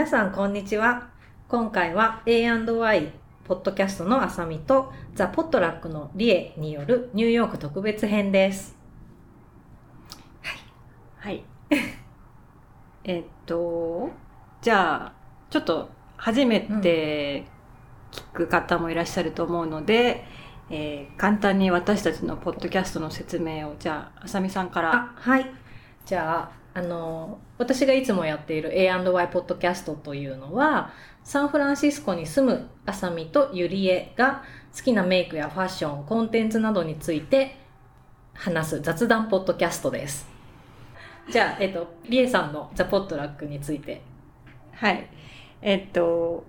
皆さんこんにちは。今回は A&Y ポッドキャストのあさみとザ・ポットラックのリエによるニューヨーク特別編です。はい。えっと、じゃあ、ちょっと初めて聞く方もいらっしゃると思うので、えー簡単に私たちのポッドキャストの説明を、じゃあ、あさみさんから。あ、はい。じゃあ、あの、私がいつもやっている A&Y ポッドキャストというのは、サンフランシスコに住むあさみとゆりえが好きなメイクやファッション、コンテンツなどについて話す雑談ポッドキャストです。じゃあ、えっと、りえさんのザ・ポットラックについて。はい。えっと、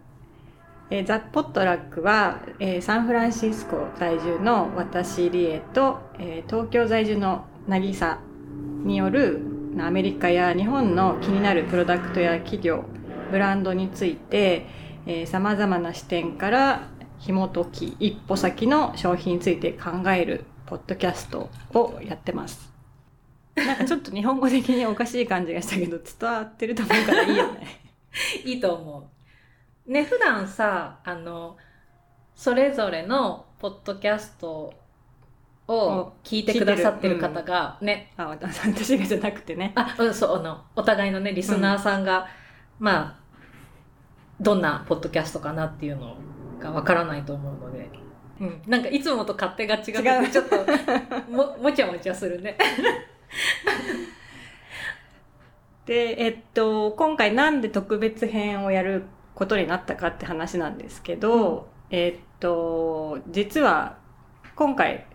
えザ・ポットラックは、えーサンフランシスコ在住の私、リエと、えー東京在住の渚によるアメリカや日本の気になるプロダクトや企業、ブランドについて、えー、様々な視点から紐解き、一歩先の商品について考えるポッドキャストをやってます。なんかちょっと日本語的におかしい感じがしたけど、伝わってると思うからいいよね。いいと思う。ね、普段さ、あの、それぞれのポッドキャストを聞いてくださってる方が、ね、あ、私がじゃなくてね。あ、うん、そう、あの、お互いのね、リスナーさんが、まあ、どんなポッドキャストかなっていうのがわからないと思うので、うん、なんかいつもと勝手が違って違う。ちょっと も、もちゃもちゃするね。で、えっと、今回なんで特別編をやることになったかって話なんですけど、えっと、実は今回、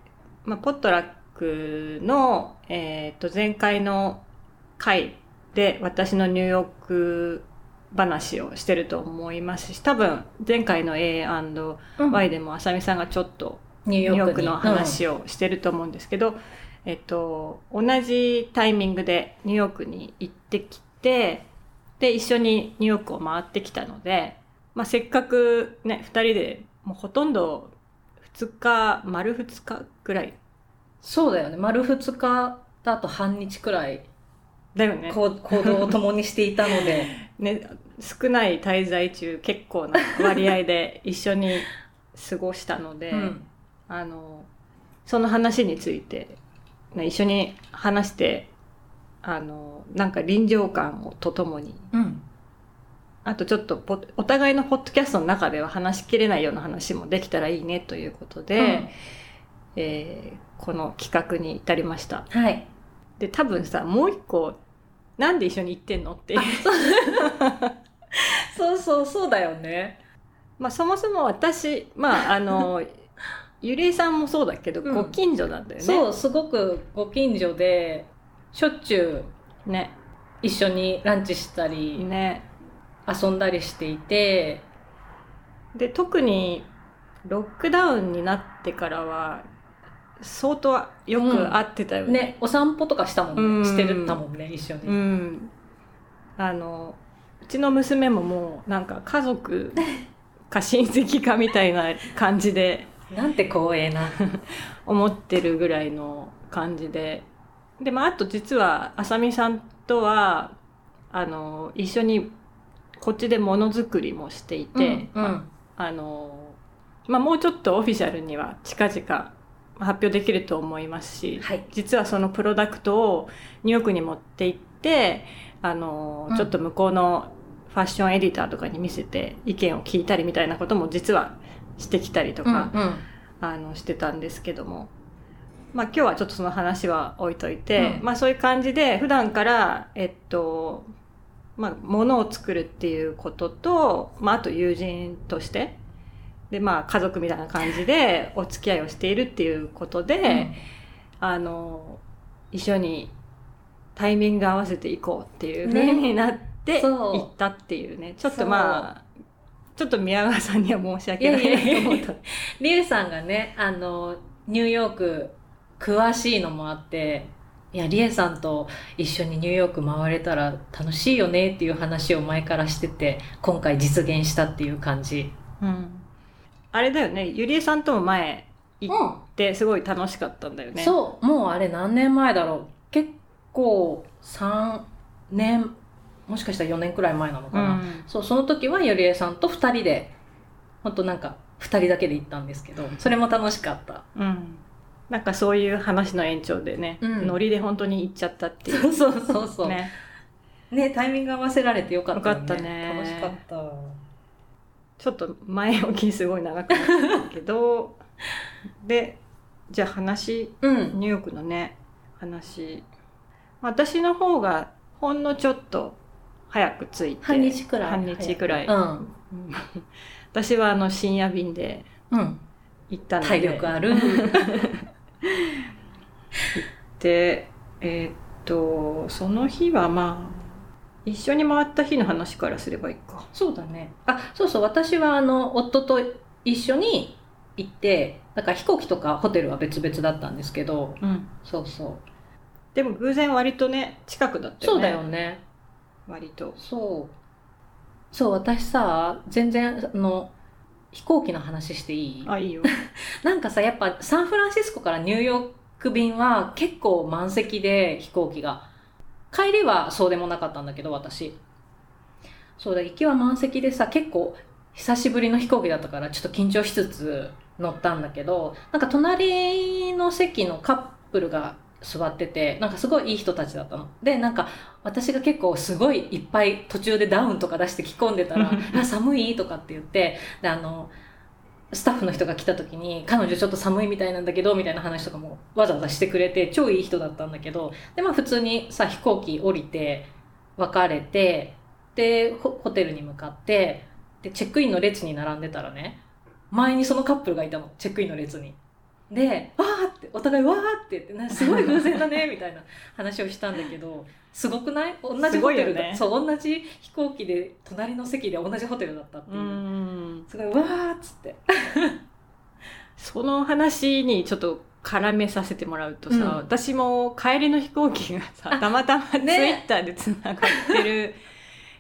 まあ、ポットラックの、えっと、前回の回で私のニューヨーク話をしてると思いますし、多分前回の A&Y でもあさみさんがちょっとニューヨークのを。話をしてると思うんですけど、えっと、同じタイミングでニューヨークに行ってきて、で、一緒にニューヨークを回ってきたので、まあ、せっかくね、二人でもうほとんど二日、丸二日ぐらいそうだよね。丸二日だと半日くらいだよね。行動を共にしていたので、ね、少ない滞在中結構な割合で一緒に過ごしたので、うんあの、その話について、ね、一緒に話して、あの、なんか臨場感とともに、うん。あとちょっとポお互いのポッドキャストの中では話しきれないような話もできたらいいねということで、うんえーこの企画に至りました。はい。で、多分さ、もう一個、なんで一緒に行ってんのっていう。そうそう、そうだよね。まあそもそも私、まああの、ゆりえさんもそうだけど、うんご近所なんだよね。そう、すごくご近所で、しょっちゅうね。一緒にランチしたり、ね。遊んだりしていて、で、特に、ロックダウンになってからは、相当よく会ってたよね。ね、お散歩とかしたもんうんね。してるたもんね、一緒に。うん。あの、うちの娘ももう、なんか家族か親戚かみたいな感じで なんて光栄な。思ってるぐらいの感じで。で、まあ、あと実は、あさみさんとは、あの、一緒にこっちでものづくりもしていて、うんうんあの、まあ、もうちょっとオフィシャルには近々発表できると思いますし、はい。実はそのプロダクトをニューヨークに持って行って、あの、うんちょっと向こうのファッションエディターとかに見せて意見を聞いたりみたいなことも実はしてきたりとか、うんうんあの、してたんですけども。まあ今日はちょっとその話は置いといて、うんまあそういう感じで普段から、えっと、まあ物を作るっていうことと、まああと友人として、でまあ家族みたいな感じでお付き合いをしているっていうことで、あの、一緒にタイミング合わせていこうっていう風になって行ったっていうね。ちょっとまあ、ちょっと宮川さんには申しい訳ないなと思った。リエさんがね、あの、ニューヨーク詳しいのもあって、いや、リエさんと一緒にニューヨーク回れたら楽しいよねっていう話を前からしてて、今回実現したっていう感じ。うん。あれだよね、ゆりえさんとも前行うん。ってすごい楽しかったんだよね。そう、もうあれ何年前だろう。結構3年もしかしたら4年くらい前なのかな、うん。そうその時はゆりえさんと2人で本当なんか2人だけで行ったんですけどそれも楽しかった。うん。なんかそういう話の延長でね、うん。ノリで本当に行っちゃったっていう。そうそうそうそう。ね。ねタイミング合わせられてよかったよよかったね。楽しかったちょっと前置きすごい長くなったけど でじゃあ話うん。ニューヨークのね話。私の方がほんのちょっと早く着いて半日くらい半日くらい、うんうん。私はあの深夜便でうん。行ったので。体力ある。でえーっとその日はまあ一緒に回った日の話からすればいいか。そうだね。あそうそう。私はあの夫と一緒に行ってだから飛行機とかホテルは別々だったんですけど。うん。そうそう。でも偶然割とね近くだったよね。そうだよね。割と。そう。そう私さ全然あの飛行機の話していい？あいいよ。なんかさやっぱサンフランシスコからニューヨーク便は結構満席で飛行機が帰りはそうでもなかったんだけど私そうだ行きは満席でさ結構久しぶりの飛行機だったからちょっと緊張しつつ乗ったんだけどなんか隣の席のカップルが座っててなんかすごいいい人たちだったのでなんか私が結構すごいいっぱい途中でダウンとか出して着込んでたら「あ寒い?」とかって言ってであのスタッフの人が来た時に彼女ちょっと寒いみたいなんだけどみたいな話とかもわざわざしてくれて超いい人だったんだけどでまあ普通にさ飛行機降りて別れてでホテルに向かってでチェックインの列に並んでたらね前にそのカップルがいたのチェックインの列に。でわーってお互いわーって言ってすごい偶然だねみたいな話をしたんだけどすごくない？同じすホテルだ、ね。そう同じ飛行機で隣の席で同じホテルだったっていう。う、ん。すごいわーっつって。その話にちょっと絡めさせてもらうとさ、うん。私も帰りの飛行機がさたまたまツイねッターでつながってる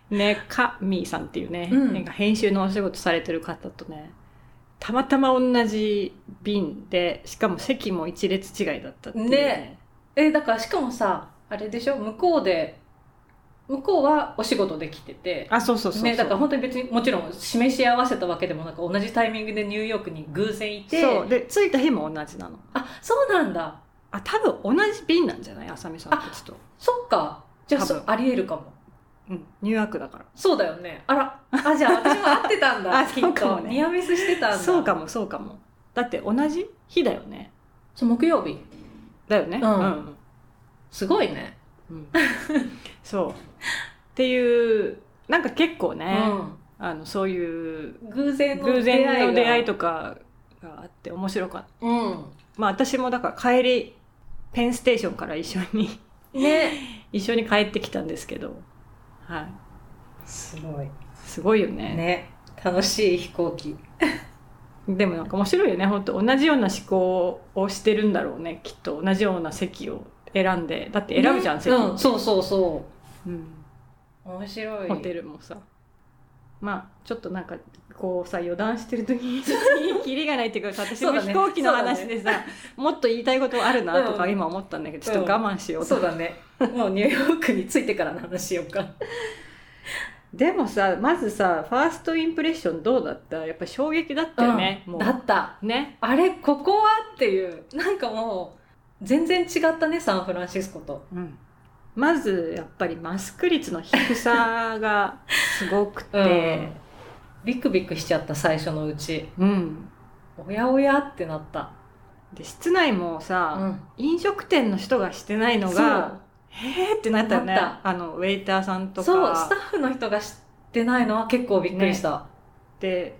ね カミーさんっていうね、うん。なんか編集のお仕事されてる方とねたまたま同じ便でしかも席も一列違いだったっていうね。えだからしかもさあれでしょ？向こうで向こうはお仕事で来てて。あそうそうそうそう、ね、だから本当に別にもちろん示し合わせたわけでもなく同じタイミングでニューヨークに偶然いて。そう。で着いた日も同じなの。あそうなんだ。あ多分同じ便なんじゃない？あさみさんたちと、そっか。じゃあありえるかも。うん、ニューヨークだから。そうだよね。あらあじゃあ私も会ってたんだ。あきっそうかもね。とニアミスしてたんだ。そうかもそうかも。だって同じ日だよね。そう木曜日。だよね。うんすごいね。うん。そう。っていうなんか結構ね、うあのそういうん偶然の偶然の出会いととかがあって面白かった。うん。まあ私もだから帰りペンステーションから一緒にね。一緒に帰ってきたんですけど。はい。すごい。すごいよね。ね。楽しい飛行機。でもなんか面白いよね。本当同じような思考をしてるんだろうね。きっと同じような席を選んでだって選ぶじゃん、ね。席、うん、そうそうそう。ん。う面白い。ホテルもさ。まあちょっとなんかこうさ余談してる時にキリがないっていうか私も飛行機の話でさ、もっと言いたいことあるなとかうん。今思ったんだけど、ちょっと我慢しようと、そうだね。もうニューヨークに着いてからの話しようか。でもさまずさファーストインプレッションどうだった？やっぱ衝撃だったよね、もう。だった。ね。あれここは？っていう。なんかもう全然違ったねサンフランシスコと。うん。まずやっぱりマスク率の低さがすごくて、ビクビクしちゃった最初のうち。うん。おやおやってなった。で室内もさ、うん。飲食店の人がしてないのがへーってなったよね。あのウェイターさんとか。そうスタッフの人が知ってないのは結構びっくりした、で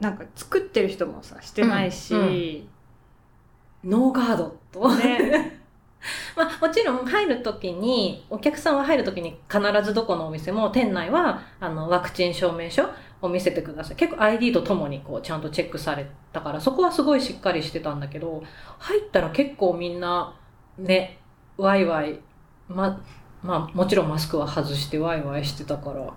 なんか作ってる人もさしてないし、うん。ノーガードと、ね。まあ、もちろん入るときにお客さんは入るときに必ずどこのお店も店内はあのワクチン証明書を見せてください。結構 ID とともにこうちゃんとチェックされたからそこはすごいしっかりしてたんだけど入ったら結構みんなねワイワイままあもちろんマスクは外してワイワイしてたから。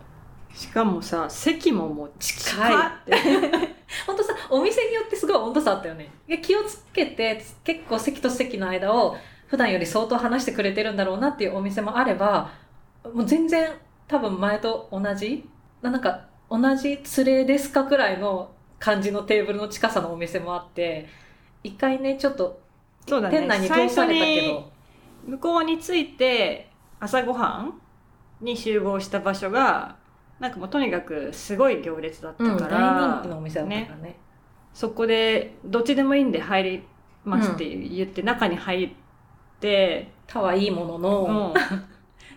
しかもさ席ももう近い。って 本当さお店によってすごい温度差あったよね。で気をつけて結構席と席の間を普段より相当話してくれてるんだろうなっていうお店もあればもう全然多分前と同じななんか同じ連れですかくらいの感じのテーブルの近さのお店もあって一回ねちょっとそうだね。店内に通されたけど。向こうに着いて朝ごはんに集合した場所がなんかもうとにかくすごい行列だったうん、から、大人気のお店だったからね。そこでどっちでもいいんで入りますって言って中に入って、他はいいものの、うん。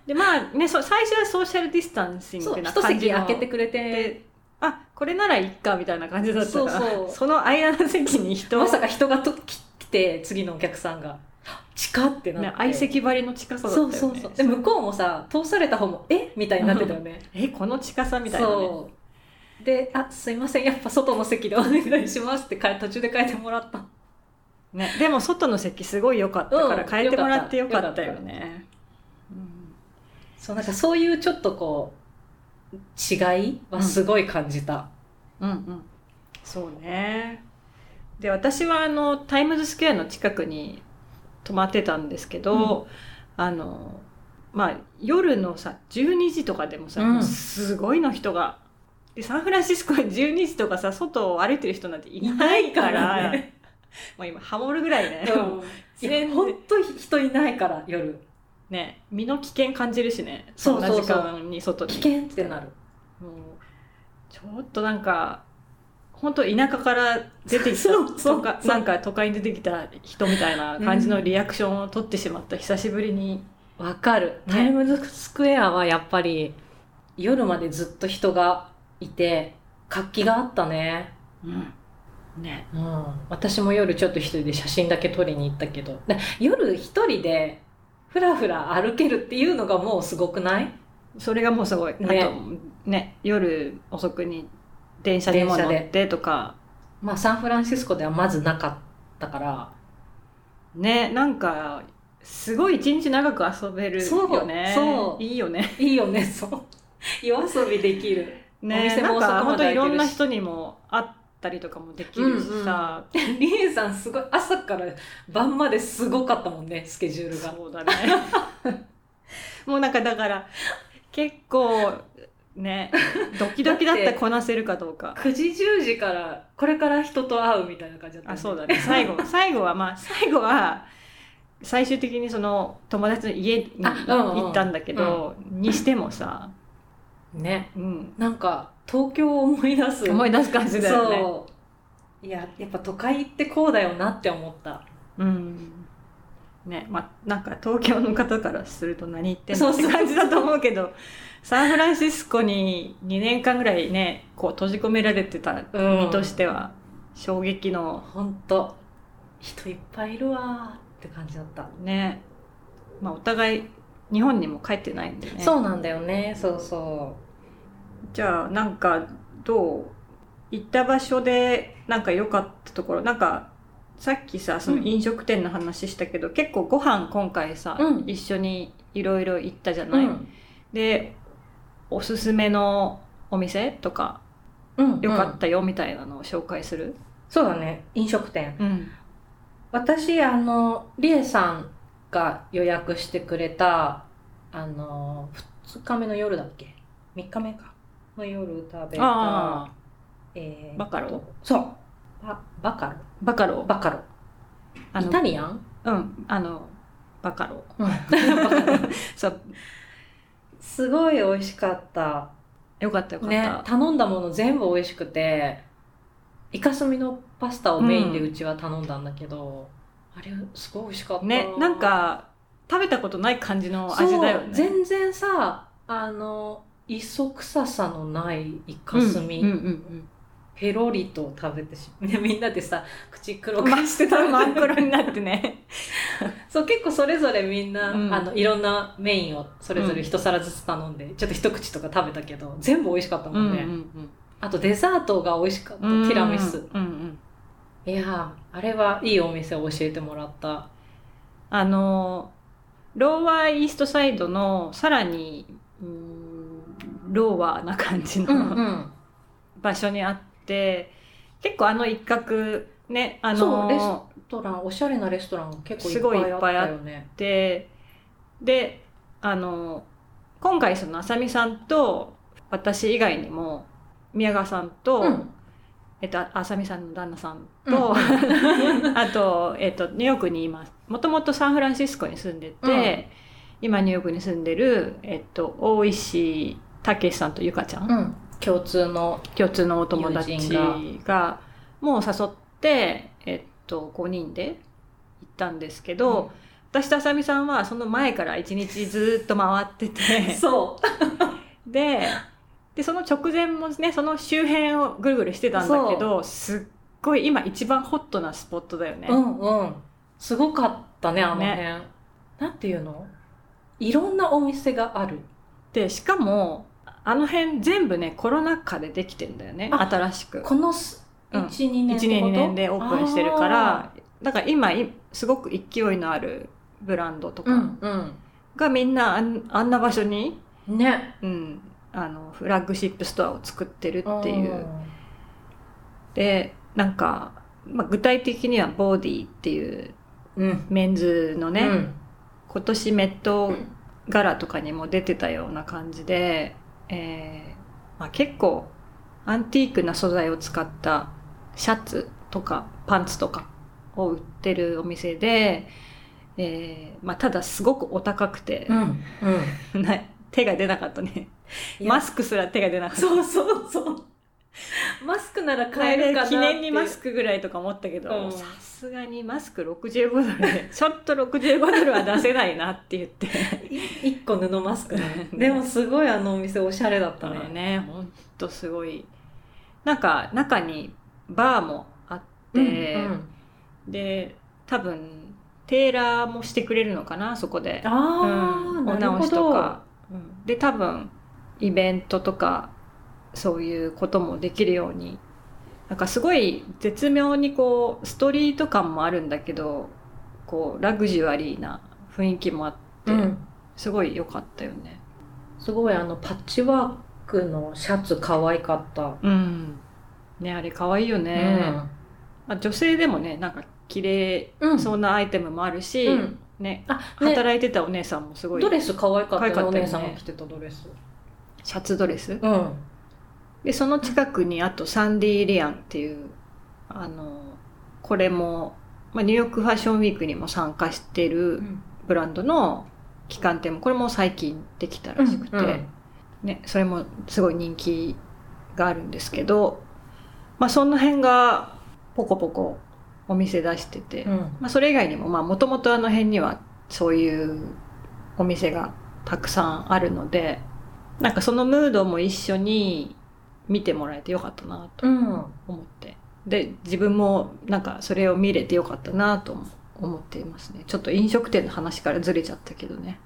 でまあねそ最初はソーシャルディスタンシングな一席感じの空けてくれて。であこれならいっかみたいな感じだったからその間の席に人まさか人がと来て次のお客さんが「近っ!」ってなって、ね、相席張りの近さだったよね。そうそうそう。で向こうもさ通された方も「え？みたいになってたよね。えこの近さみたいなね。そう。で「あすいません。やっぱ外の席でお願いします」って変え途中で変えてもらった。ね、でも外の席すごい良かったからうん。変えてもらってよかったよね。うん。そうなんかそういうちょっとこう違いはすごい感じた、うんうん、そうね。で私はあのタイムズスクエアの近くに泊まってたんですけど、あのまあ夜のさ12時とかでもさ、うん。もうすごいの人がでサンフランシスコで12時とかさ外を歩いてる人なんていないから。ね、もう今ハモるぐらいね、うん、いや本当に人いないから夜。ね身の危険感じるしね。そんな時間に外に。危険ってなる。もうちょっとなんか本当田舎から出てきたとかなんか都会に出てきた人みたいな感じのリアクションを取ってしまった久しぶりに、わかる、ねタイムズスクエアはやっぱり夜までずっと人がいて活気があったね。ね。うん、私も夜ちょっと一人で写真だけ撮りに行ったけど。で夜一人でふらふら歩けるっていうのがもうすごくない？それがもうすごい、ね。あとね夜遅くに電車にも乗ってとか。まあサンフランシスコではまずなかったから。ねなんかすごい一日長く遊べるよね。そういいよね。いいよねそう。夜遊びできる。おね店もなんか本当いろんな人にも会ったりとかもできるしさ、リエさんすごい朝から晩まですごかったもんねスケジュールが。そうだね。もうなんかだから結構ね。ドキドキだったこなせるかどうか。9時10時からこれから人と会うみたいな感じだったあそうだね。最後 最後はまあ最後は最終的にその友達の家に行ったんだけど、にしてもさ、ね。うん、なんか東京を思い出す。思い出す感じだよね。そう。いややっぱ都会ってこうだよなって思った。うん。ね。まあなんか東京の方からすると何言ってんのっそうそう。て感じだと思うけどサンフランシスコに2年間ぐらいねこう閉じ込められてた身としては衝撃の。ほんと人いっぱいいるわー。って感じだった、ね。まあお互い日本にも帰ってないんでね。そうなんだよね。そうそじゃあなんかどう？行った場所でなんか良かったところ？なんかさっきさその飲食店の話したけど、結構ご飯今回さ、うん。一緒にいろいろ行ったじゃう、ない、うん。でおすすめのお店とかうんうん。ったよみたいなのを紹介する？そうだね。飲食店。うん。私あのリエさんが予約してくれたあの2日目の夜だっけ？3日目かの夜食べたあえーバカロ？そう。ババカロ？バカロ。バカロ。イタリアン、うんあのバカロ。うん、そうすごい美味しかった。よかったよかった、ね頼んだもの全部美味しくてイカスミのパスタをメインでうちは頼んだんだけど、あれすごい美味しかった。ねなんか食べたことない感じの味だよね。全然さあの磯臭さのないイカスミ、うんうんうんペロリと食べてし みんなでさ口黒うん、くして食べて真っ黒になってね。そう結構それぞれみんな、うん。あのいろんなメインをそれぞれ一皿ずつ頼んで、ちょっと一口とか食べたけど全部美味しかったもんね、んあとデザートが美味しかった、うん。ティラミス。うんうん。いやーあれはいいお店を教えてもらった。あのローワーイーストサイドのさらにローワーな感じの、ん 場所にあって結構あの一角ねあそうレスのトランおしゃれなレストランが結構いっぱいあったよね。でであの今回そのあさみさんと私以外にも宮川さんと、うん。えっと、あさみさんの旦那さんと、うん。あと、えっと、ニューヨークにいます。もともとサンフランシスコに住んでて、今ニューヨークに住んでる、えっと、大石武さんとゆかちゃん、うん共通の共通のお友達が、もう誘って、えっと、5人で行ったんですけど、私とあさみさんはその前から一日ずっと回ってて、そう。で、で、その直前もね、その周辺をぐるぐるしてたんだけど、すっごい今一番ホットなスポットだよね。うんうん。すごかったねあの辺、なんていうの？いろんなお店がある。で、しかも、あの辺全部ね、コロナ禍でできてんだよね、あ新しく。このすうん。12、年1年2年でオープンしてるから、だから今、いすごく勢いのあるブランドとかうんがみんなあんあんな場所に、うんね。うん、あの、フラッグシップストアを作ってるっていう。で、なんか、まあ、具体的には Bode っていううん。メンズのね、うん。今年メット柄とかにも出てたような感じで、えーまあ、結構アンティークな素材を使ったシャツとかパンツとかを売ってるお店で、えーまあ、ただすごくお高くてう、んうん な手が出なかったね。マスクすら手が出なかった。そうそうそう マスクなら買えるかな記念にマスクぐらいとか思ったけどうん。さすがにマスク65ドル。で ちょっと65ドルは出せないなって言って。1個布マスクねで。もすごいあのお店おしゃれだったね。だねほんとすごい。なんか中にバーもあって、うんで多分テーラーもしてくれるのかなそこで、ああ、うん、お直しとか、うん。で多分イベントとかそういうこともできるように。なんかすごい絶妙にこうストリート感もあるんだけどこうラグジュアリーな雰囲気もあって、うん。すごい良かったよね。すごいあのパッチワークのシャツ可愛かった、うん、ねあれ可愛いよね、まあ、女性でもねなんか綺麗うん。そうなアイテムもあるし、うん。ねあね。働いてたお姉さんもすごいドレス可愛かったね。かったよね。お姉さんが着てたドレス。シャツドレス？うんでその近くにあとサンディ・リアンっていうあのこれも、まあ、ニューヨークファッションウィークにも参加してるブランドの旗艦店もこれも最近できたらしくて、うんうん。ね、それもすごい人気があるんですけど、まあ、その辺がポコポコお店出してて、うん。まあ、それ以外にももともとあの辺にはそういうお店がたくさんあるのでなんかそのムードも一緒に見てもらえてよかったなとうん。思って。で自分もなんかそれを見れてよかったなと思っていますね。ちょっと飲食店の話からずれちゃったけどね。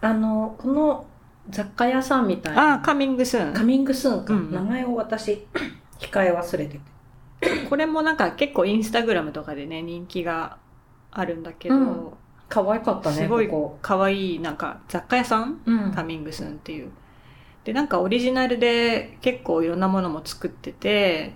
あのこの雑貨屋さんみたいな。ああカミングスーン。カミングスーンか、うんうん。名前を私 控え忘れてて。これもなんか結構インスタグラムとかでね人気があるんだけど、うん。可愛かったねすごいこ可愛いなんか雑貨屋さん？こうん。カミングスーンっていう。で、なんかオリジナルで結構いろんなものも作ってて、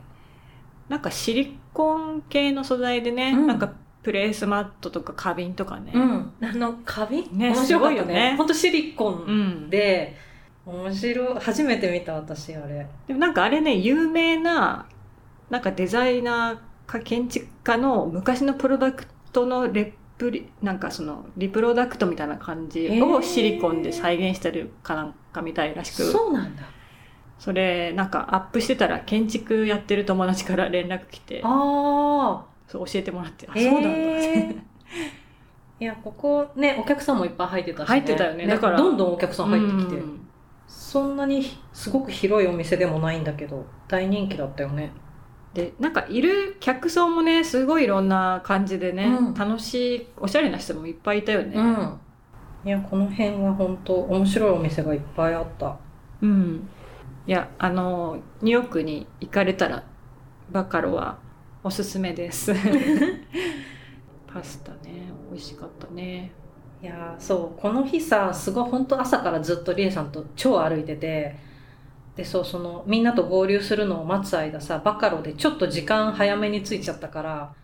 なんかシリコン系の素材でね、うん。なんかプレースマットとか花瓶とかね。うん、あの花瓶？ね面白かったすごいよね。ねほんとシリコうンん。で、面白い。初めて見た私あれ。でもなんかあれね、有名な、なんかデザイナーか建築家の昔のプロダクトのレプリ、なんかそのリプロダクトみたいな感じをシリコンで再現してるかなんかみたいらしく。そうなんだ。それなんかアップしてたら建築やってる友達から連絡来て。ああそう教えてもらって。あへー。そうなんだいやここねお客さんもいっぱい入ってたし、ね、入ってたよねだからどんどんお客さん入ってきて、うん。そんなにすごく広いお店でもないんだけど大人気だったよねでなんかいる客層もねすごいいろんな感じでね、うん。楽しいおしゃれな人もいっぱいいたよね。うん。いやこの辺は本当面白いお店がいっぱいあった。うん。いやあのニューヨークに行かれたらバカロはおすすめです。パスタね美味しかったね。いやーそうこの日さすごい本当朝からずっとリエさんと超歩いててでそうそのみんなと合流するのを待つ間さバカロでちょっと時間早めに着いちゃったから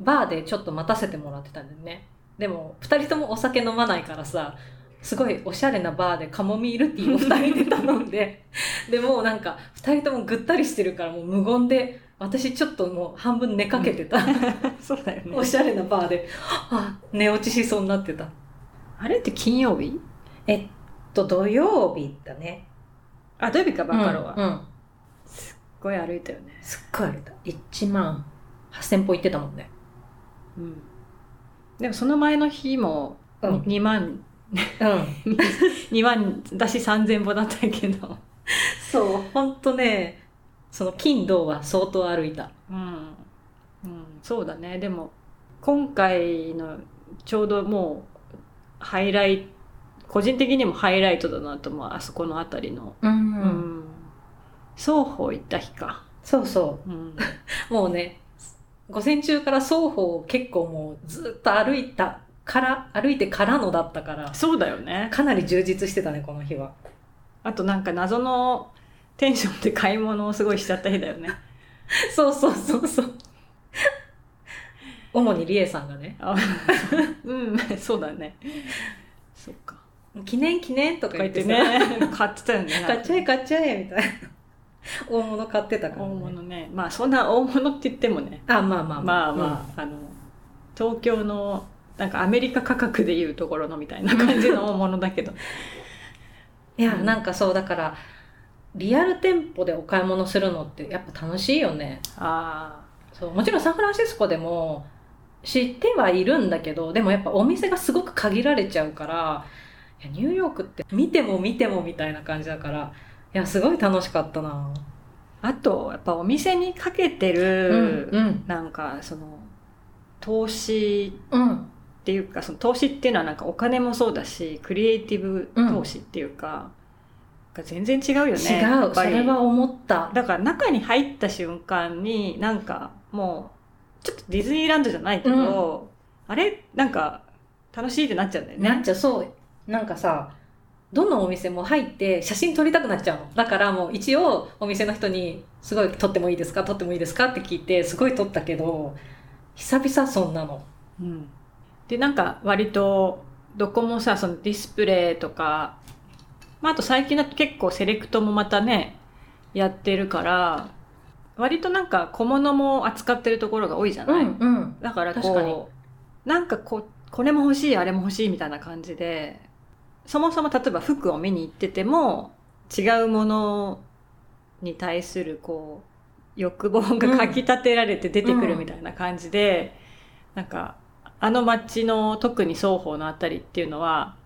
バーでちょっと待たせてもらってたんだよね。でも2人ともお酒飲まないからさすごいおしゃれなバーでカモミールティーを2人で頼んで でもうなんか2人ともぐったりしてるからもう無言で私ちょっともう半分寝かけてた、そうだよね。おしゃれなバーであ寝落ちしそうになってた。あれって金曜日？えっと土曜日だねあ土曜日かバカロは、うんうん。すっごい歩いたよね。すっごい歩いた。1万8000歩行ってたもんね。うん。でもその前の日もうん。2万、うん。2万だし3000歩だったけど。そう。ほんとねその金土は相当歩いた。うん、うん、そうだね。でも今回のちょうどもうハイライ個人的にもハイライトだなと思うあそこの辺りの、うん、うん。双方行った日か、そうそう。ん、う もうね午前中から双方結構もうずっと歩いたから歩いてからのだったからそうだよね。かなり充実してたねこの日は。あとなんか謎のテンションで買い物をすごいしちゃった日だよね。そうそうそうそう。主にリエさんがね。あ うん。そうだね。そっか記念記念とか言っててね。買ってたよね。買っちゃえ買っちゃえみたいな。大物買ってたから、大ね、物ねまあそんな大物って言ってもね。あまあまあまあ。まあ、あの東京のなんかアメリカ価格でいうところのみたいな感じの大物だけど。いや、うん。なんかそうだからリアル店舗でお買い物するのってやっぱ楽しいよね。あそうもちろんサンフランシスコでも知ってはいるんだけどでもやっぱお店がすごく限られちゃうからニューヨークって見ても見てもみたいな感じだからいやすごい楽しかったな。ああとやっぱお店にかけてうる、ん。なんかその投資うんっていうかその投資っていうのはなんかお金もそうだしクリエイティブ投資っていうか、が全然違うよね違うそれは思った。だから中に入った瞬間になんかもうちょっとディズニーランドじゃないけど、あれ？なんか楽しいってなっちゃうんだよね。なっちゃう。そうなんかさどのお店も入って写真撮りたくなっちゃうの。だからもう一応お店の人に「すごい撮ってもいいですか？撮ってもいいですか?」って聞いてすごい撮ったけど久々そんなの。うん、でなんか割とどこもさそのディスプレイとか、まあ、あと最近だと結構セレクトもまたねやってるから割となんか小物も扱ってるところが多いじゃない、うんだから確かに。こうなんかここれも欲しいあれも欲しいみたいな感じでそもそも例えば服を見に行ってても違うものに対するこう欲望がかきたてられて出てくるみたいな感じで、なんかあの街の特に双方のあたりっていうのは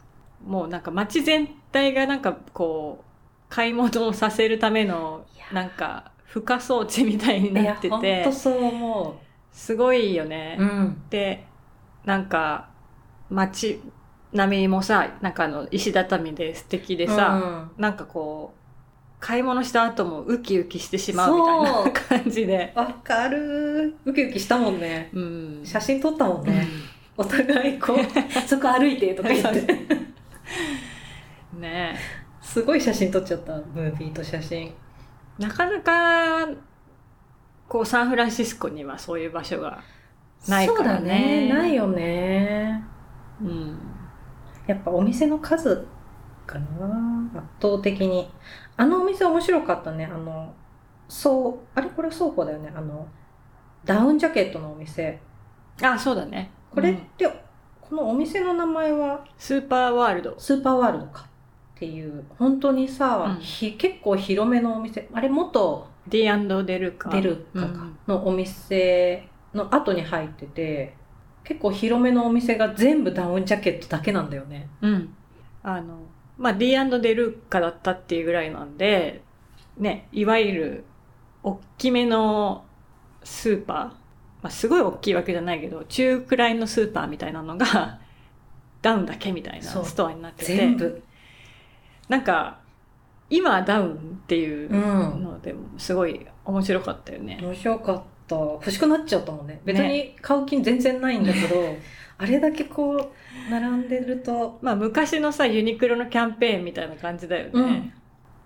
もうなんか街全体がなんかこう買い物をさせるためのなんか付加装置みたいにいなっててとそう思すごいよね。ううんでなんか街並みもさなんかあの石畳で素敵でさ、なんかこう買い物した後もウキウキしてしまうみたいな感じで。わかる。ウキウキしたもんね。うん。写真撮ったもんね。お互いこう そこ歩いてとか言って。ね。すごい写真撮っちゃったムービーと写真。えなかなかこうサンフランシスコにはそういう場所がないからね。そうだね。ないよね。うんやっぱお店の数かな圧倒的に。あのお店面白かったね。あのそうあれこれ倉庫だよね。あのダウンジャケットのお店。あそうだね。これっうんて、このお店の名前は？スーパーワールド。スーパーワールドかっていう。本当にさ、うん。ひ結構広めのお店。あれ元 D& デルカデルカかのお店の後に入ってて結構広めのお店が全部ダウンジャケットだけなんだよね。うん。あの、まあ、D& デルカだったっていうぐらいなんで、ね、いわゆる、大きめのスーパー、まあ、すごい大きいわけじゃないけど、中くらいのスーパーみたいなのが、ダウンだけみたいなストアになってて、全部。なんか、今ダウンっていううん。のでも、すごい面白かったよね。面白かった欲しくなっちゃったもんね。別に買う気全然ないんだけど、あれだけこう並んでると。まあ、昔のさ、ユニクロのキャンペーンみたいな感じだよね。うん。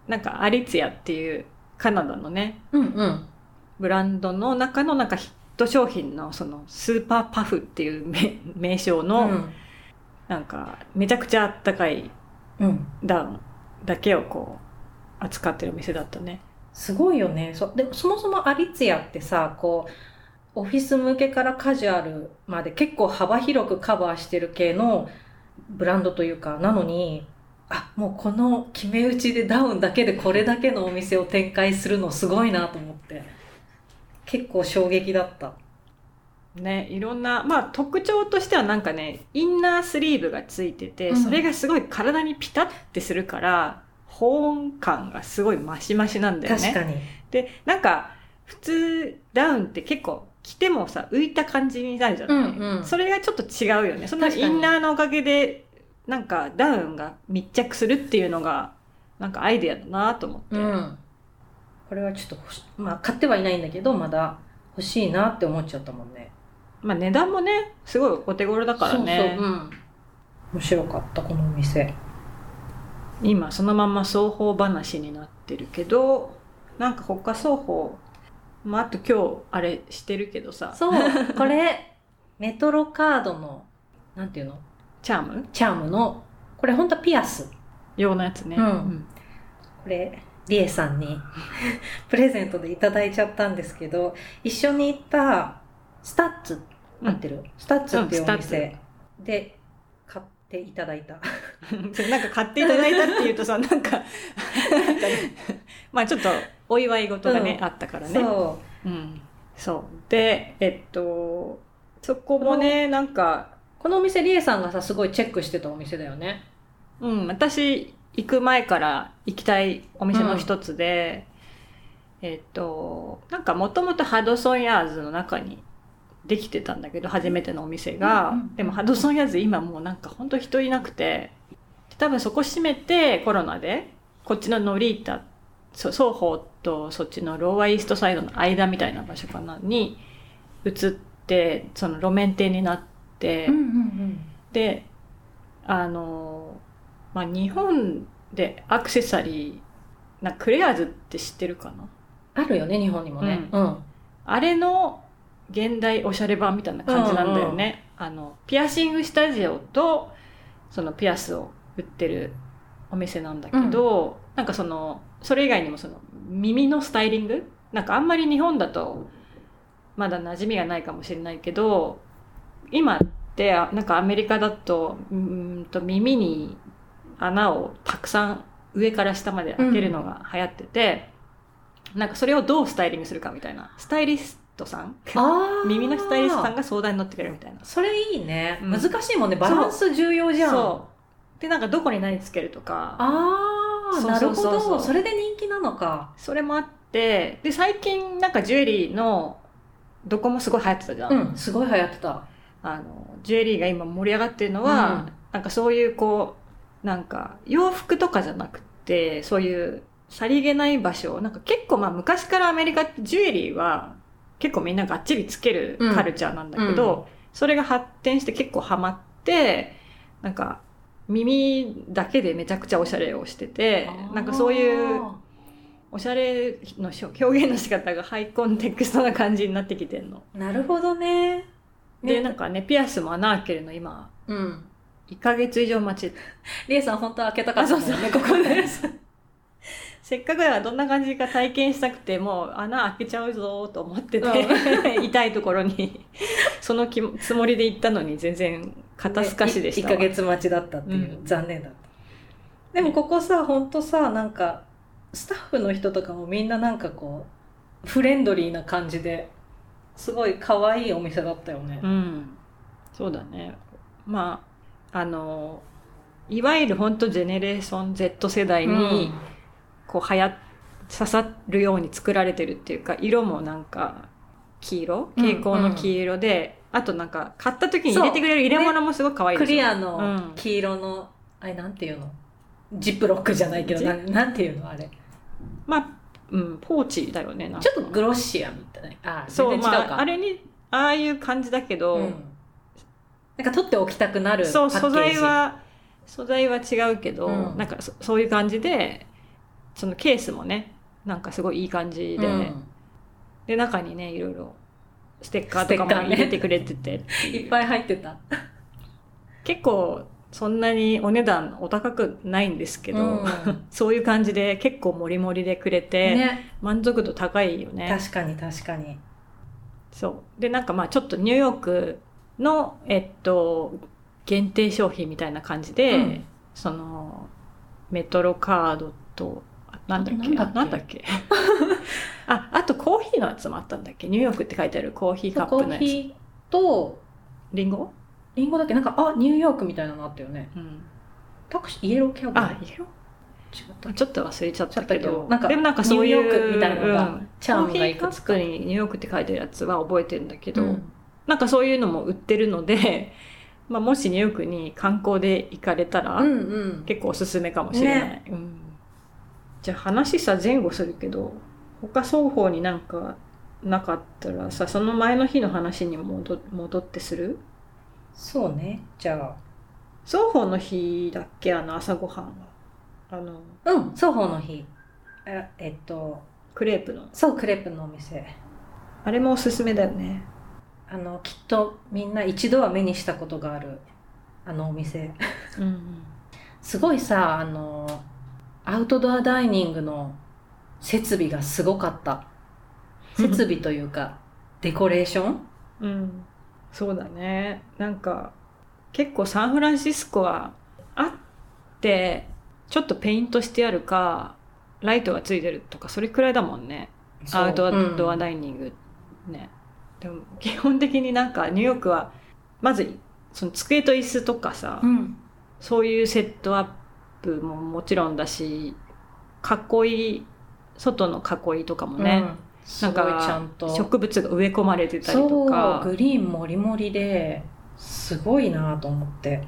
なんか、アリツヤっていうカナダのね、うんうん。ブランドの中のなんかヒット商品のそのスーパーパフっていう名名称の、うん。なんかめちゃくちゃあったかいうん。ダウンだけをこう扱ってるお店だったねすごいよね。そでそもそもアリツヤってさ、こう、オフィス向けからカジュアルまで結構幅広くカバーしてる系のブランドというか、なのに、あ、もうこの決め打ちでダウンだけでこれだけのお店を展開するのすごいなと思って。結構衝撃だった。ねいろんなまあ特徴としてはなんかねインナースリーブがついてて、うんそれがすごい体にピタッてするから保温感がすごいマシマシなんだよね確かに。でなんか普通ダウンって結構着てもさ浮いた感じになるじゃない、うんうんそれがちょっと違うよねそのインナーのおかげでなんかダウンが密着するっていうのがなんかアイデアだなと思って、うん。これはちょっとまあ買ってはいないんだけど、まだ欲しいなって思っちゃったもんね。まあ値段もねすごいお手頃だからねそうそう、うん。面白かった、このお店。今そのまま双方話になってるけどなんか他双方まああと今日あれしてるけどさ。そう、これ、メトロカードの、なんていうの？チャーム？チャームの、これ本当はピアス。用のやつね、うん。これ、リエさんに プレゼントでいただいちゃったんですけど、一緒に行ったスタッツ、うん。合ってる、スタッツっていうおうんでていただいた。なんか買っていただいたっていうとさ なんかまあちょっとお祝い事がね、うんあったからねそう。うん、そうでえっとそこもねなんかこのお店、リエさんがさ、すごいチェックしてたお店だよね。うん、私行く前から行きたいお店の一つで、えっとなんかもともとハドソンヤーズの中にできてたんだけど初めてのお店が、うんうんでもハドソンヤーズ今もうなんかほんと人いなくて。多分そこ閉めてコロナでこっちのノリータそ双方とそっちのローアイーストサイドの間みたいな場所かなに移ってその路面店になって、うんうんであの、まあ、日本でアクセサリーなクレアーズって知ってるかな？あるよね、日本にもね。うん。あれの現代おしゃれ版みたいな感じなんだよね、あのピアシングスタジオとそのピアスを売ってるお店なんだけど、なんかそのそれ以外にもその耳のスタイリング？なんかあんまり日本だとまだ馴染みがないかもしれないけど今ってあなんかアメリカだとうーんと耳に穴をたくさん上から下まで開けるのが流行ってて、なんかそれをどうスタイリングするかみたいな。スタイリストさん。耳のスタイリストさんが相談に乗ってくれるみたいなそれいいね。うん難しいもんね。バランス重要じゃん。そうでなんかどこに何つけるとかああ、なるほど。それで人気なのか。それもあってで最近なんかジュエリーのどこもすごい流行ってたじゃん、うん、すごい流行ってた。あのジュエリーが今盛り上がってるのは、うんなんかそういうこうなんか洋服とかじゃなくてそういうさりげない場所なんか結構まあ昔からアメリカってジュエリーは結構みんながっちりつけるカルチャーなんだけど、うんそれが発展して結構ハマってなんか耳だけでめちゃくちゃおしゃれをしててなんかそういうあおしゃれの表現の仕方がハイコンテクストな感じになってきてんの。ー。なるほどね。で、ねなんかね、ピアスも穴開けるの今、うん。1ヶ月以上待ち。リエさん本当は開けたかったもんね、あそうここで。せっかくだからどんな感じか体験したくて、もう穴開けちゃうぞと思ってて、う 痛いところに、そのつもりで行ったのに全然肩透かしでした1わ。ヶ月待ちだったっていう、うん残念だった。でもここさ、ほんとさ、なんか、スタッフの人とかもみんななんかこう、フレンドリーな感じで、すごい可愛いお店だったよね。うん。そうだね。まあ、あの、いわゆる本当ジェネレーション Z 世代に、こう流行っ刺さるように作られてるっていうか色もなんか黄色うん蛍光の黄色で、あとなんか買った時に入れてくれる入れ物もすごく可愛いでしょクリアうのん黄色の、あれなんていうの？ジップロックじゃないけど、ジなんなんていうのあれ？まあ、うん、ポーチだよねなんかちょっとグロッシアみたいな。あ、そう。まあ、あれにああいう感じだけど、うん。なんか取っておきたくなる。そう素材は素材は違うけど、うんなんかそそういう感じでそのケースもねなんかすごいいい感じで、うん。で中にねいろいろステッカーとかも入れてくれてて。いっぱい入ってた。結構そんなにお値段お高くないんですけど、うん。そういう感じで結構もりもりでくれて、ね。満足度高いよね。確かに確かに。そう。で、なんかまあちょっとニューヨークの、えっと、限定商品みたいな感じで、うん。その、メトロカードと、あなんだっけ？なんだっけ？あ あ、あとコーヒーのやつもあったんだっけ？ニューヨークって書いてあるコーヒーカッコプのやつ。ーヒーとリンゴ？リンゴだっけ？なんかあニューヨークみたいなのあったよね。うん。タクシーイエローキャブ？あ、いいよ。違ったちょっと忘れちゃったけど、なんかでもなんかそういうニューヨークみたいなのがうん。チャームがいくつかにニューヨークって書いてるやつは覚えてるんだけど、うん。なんかそういうのも売ってるので、まあ、もしニューヨークに観光で行かれたら、うんうん。結構おすすめかもしれない。うん、じゃあ話さ前後するけど、他双方になんかなかったらさ、その前の日の話に戻戻ってする？そうね。じゃ双方の日だっけ？あの朝ごはんは。あの、あうん双方の日。ええっと。クレープの。そうクレープのお店。あれもおすすめだよね。あのきっとみんな一度は目にしたことがあるあのお店。うん。すごいさあのアウトドアダイニングの設備がすごかった。設備というかデコレーション？うん、そうだね。なんか結構サンフランシスコはあってちょっとペイントしてあるかライトがついてるとかそれくらいだもんね。アウトドアイダイニングね、でも基本的になんかニューヨークはまずその机と椅子とかさ、うん。そういうセットアップももちろんだし囲い外の囲いとかもね、うん。なんかちゃんと。植物が植え込まれてたりとか。グリーンもりもりですごいなと思って。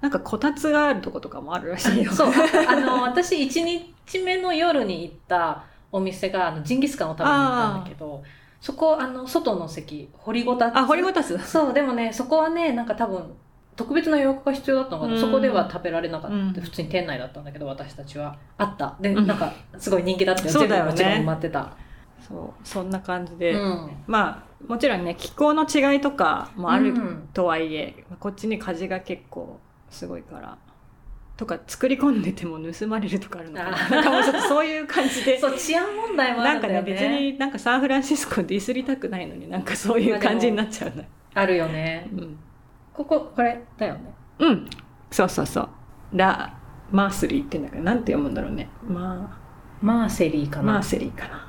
なんかこたつがあるとことかもあるらしいよ。そう。あの私1日目の夜に行ったお店があのジンギスカンを食べに行ったんだけどそこあの外の席掘りごたつ。あ、掘りごたつ。そうでもねそこはねなんか多分特別な予約が必要だったのかな、うん。そこでは食べられなかった、うん。普通に店内だったんだけど私たちは。あった。で、うん。なんかすごい人気だったよ。そうだよね。全部もちろん埋まってた、そう、そんな感じで。うん。まあ、もちろんね、気候の違いとかもあるうん。とはいえ、こっちに風が結構すごいから。とか、作り込んでても盗まれるとかあるのかな。なんかもうちょっとそういう感じで。そう治安問題もあなんかるんだよね。ね、別になんかサンフランシスコディスりたくないのになんかそういう感じになっちゃうね。あるよね。うん。こここれだよねうん。そうそうそう。ラ・マースリーってんだけど、なんて読むんだろうね。まマーセリーかあ、なマーセリーかな。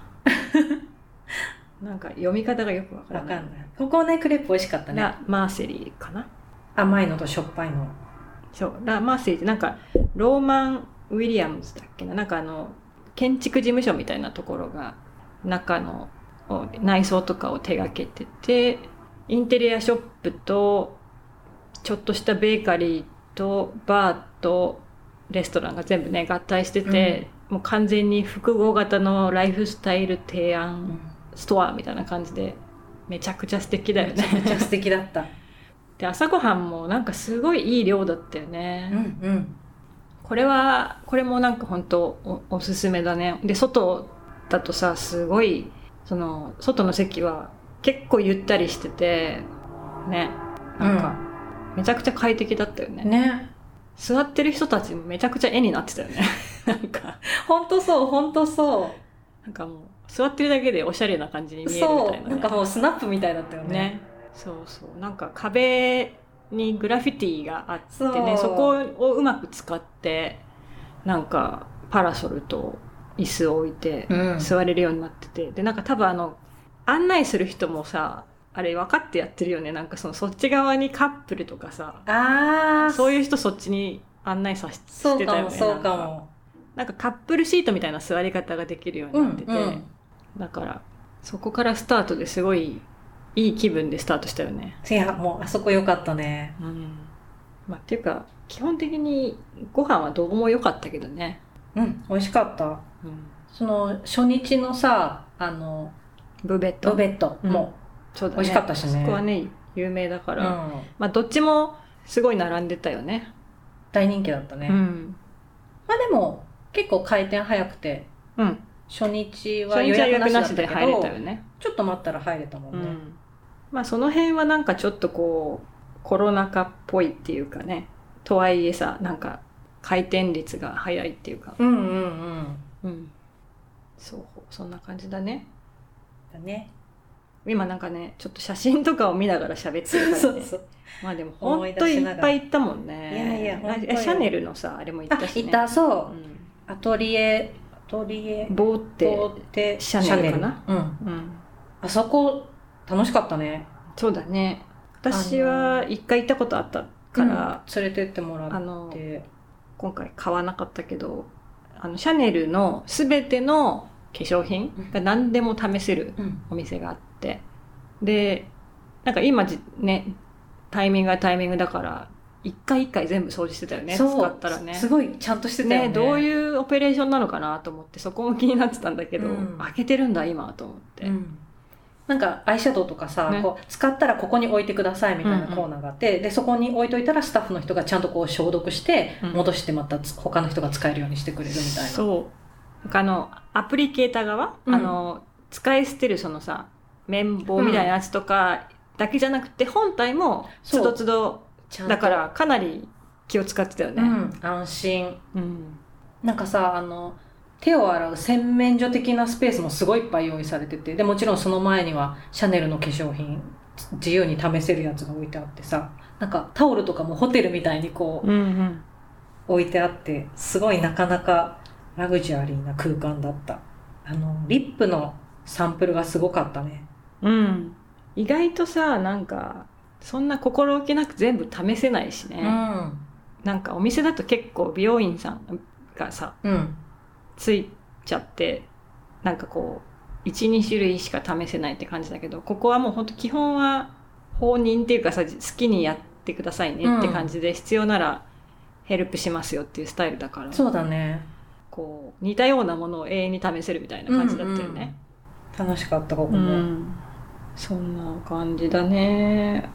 なんか読み方がよくわからない。わかんないここねクレープ美味しかったねラ・マーセリーかな。甘いのとしょっぱいのそう、ラ・マーセリーってなんか、ローマン・ウィリアムズだっけな。なんかあの、建築事務所みたいなところが、中のお内装とかを手掛けてて、インテリアショップと、ちょっとしたベーカリーと、バーと、レストランが全部ね、合体してて、もう完全に複合型のライフスタイル提案ストアみたいな感じで、めちゃくちゃ素敵だよめちゃめちゃね。素敵だった で、朝ごはんもなんかすごいいい量だったようね。んうんこれは、これもなんか本当おおすすめだね。で、外だとさ、すごい、その、外の席は結構ゆったりしてて、ね、なんか、めちゃくちゃ快適だったよね。ね座ってる人たちもめちゃくちゃ絵になってたよね。なんか、ほんとそうほんとそなんかもう、座ってるだけでおしゃれな感じにう見えるみたいな、ね。そうなんかもうスナップみたいだったよねね。そうそう。なんか壁にグラフィティがあってね、そこをうまく使って、なんかパラソルと椅子を置いてうん座れるようになってて、で、なんか多分あの、案内する人もさ、あれ分かってやってるよね。なんかそのそっち側にカップルとかさ、ああそういう人そっちに案内させてたよね。かもそうかもなんかカップルシートみたいな座り方ができるようになってて、うんうんだからそこからスタートですごいいい気分でスタートしたよね。いやもうあそこ良かったねうん。まあっていうか基本的にご飯はどうも良かったけどね。うん美味しかったうん。その初日のさあのブベット。ロベットも、そうだね。美味しかったしねそこはね有名だかうんら、まあどっちもすごい並んでたよね。大人気だったね、うん。まあでも結構回転早くてうん。初日は予約なしで入れどたよね。ちょっと待ったら入れたもんね、うん。まあその辺はなんかちょっとこうコロナ禍っぽいっていうかねとはいえさなんか回転率が速いっていうかうんうんうんうんそうそんな感じだねだね今なんかねちょっと写真とかを見ながら喋ってるからね。そうそう。まあでもほ思いっぱい行ったもんね。いやいやシャネルのさあれも行あったし、ね、いたそう。うんアトリエアトリエボーってボーテシャネルかな？うん。うん。あそこ楽しかったね。そうだね。私は一回行ったことあったから、うん連れてってもらあのって今回買わなかったけどあのシャネルの全ての化粧品が何でも試せるうん。お店があって。でなんか今じねタイミングがタイミングだから一回一回全部掃除してたよね。使ったらね。すごいちゃんとしてたよね。ねどういうオペレーションなのかなと思ってそこも気になってたんだけど、うん。開けてるんだ今と思って、うん。なんかアイシャドウとかさ、ね。こう使ったらここに置いてくださいみたいなコーナーがあって、でそこに置いといたらスタッフの人がちゃんとこう消毒してうん。戻してまたつ他の人が使えるようにしてくれるみたいな、そう。なんかあのアプリケーター側、うん。あの使い捨てるそのさ綿棒みたいなやつとかだけじゃなくて本体もつどつどだからかなり気を使ってたよね、うん、安心。うん。なんかさあの手を洗う洗面所的なスペースもすごいいっぱい用意されててでもちろんその前にはシャネルの化粧品自由に試せるやつが置いてあってさなんかタオルとかもホテルみたいにこううんうん。置いてあってすごいなかなかラグジュアリーな空間だった。あのリップのサンプルがすごかったねうん。意外とさなんかそんな心置きなく全部試せないしね、うん。なんかお店だと結構美容院さんがさうん。ついちゃってなんかこう12種類しか試せないって感じだけどここはもう本当基本は放任っていうかさ好きにやってくださいねって感じで、必要ならヘルプしますよっていうスタイルだからそうだね。こう似たようなものを永遠に試せるみたいな感じだったよね、楽しかったここうも、んそんな感じだね。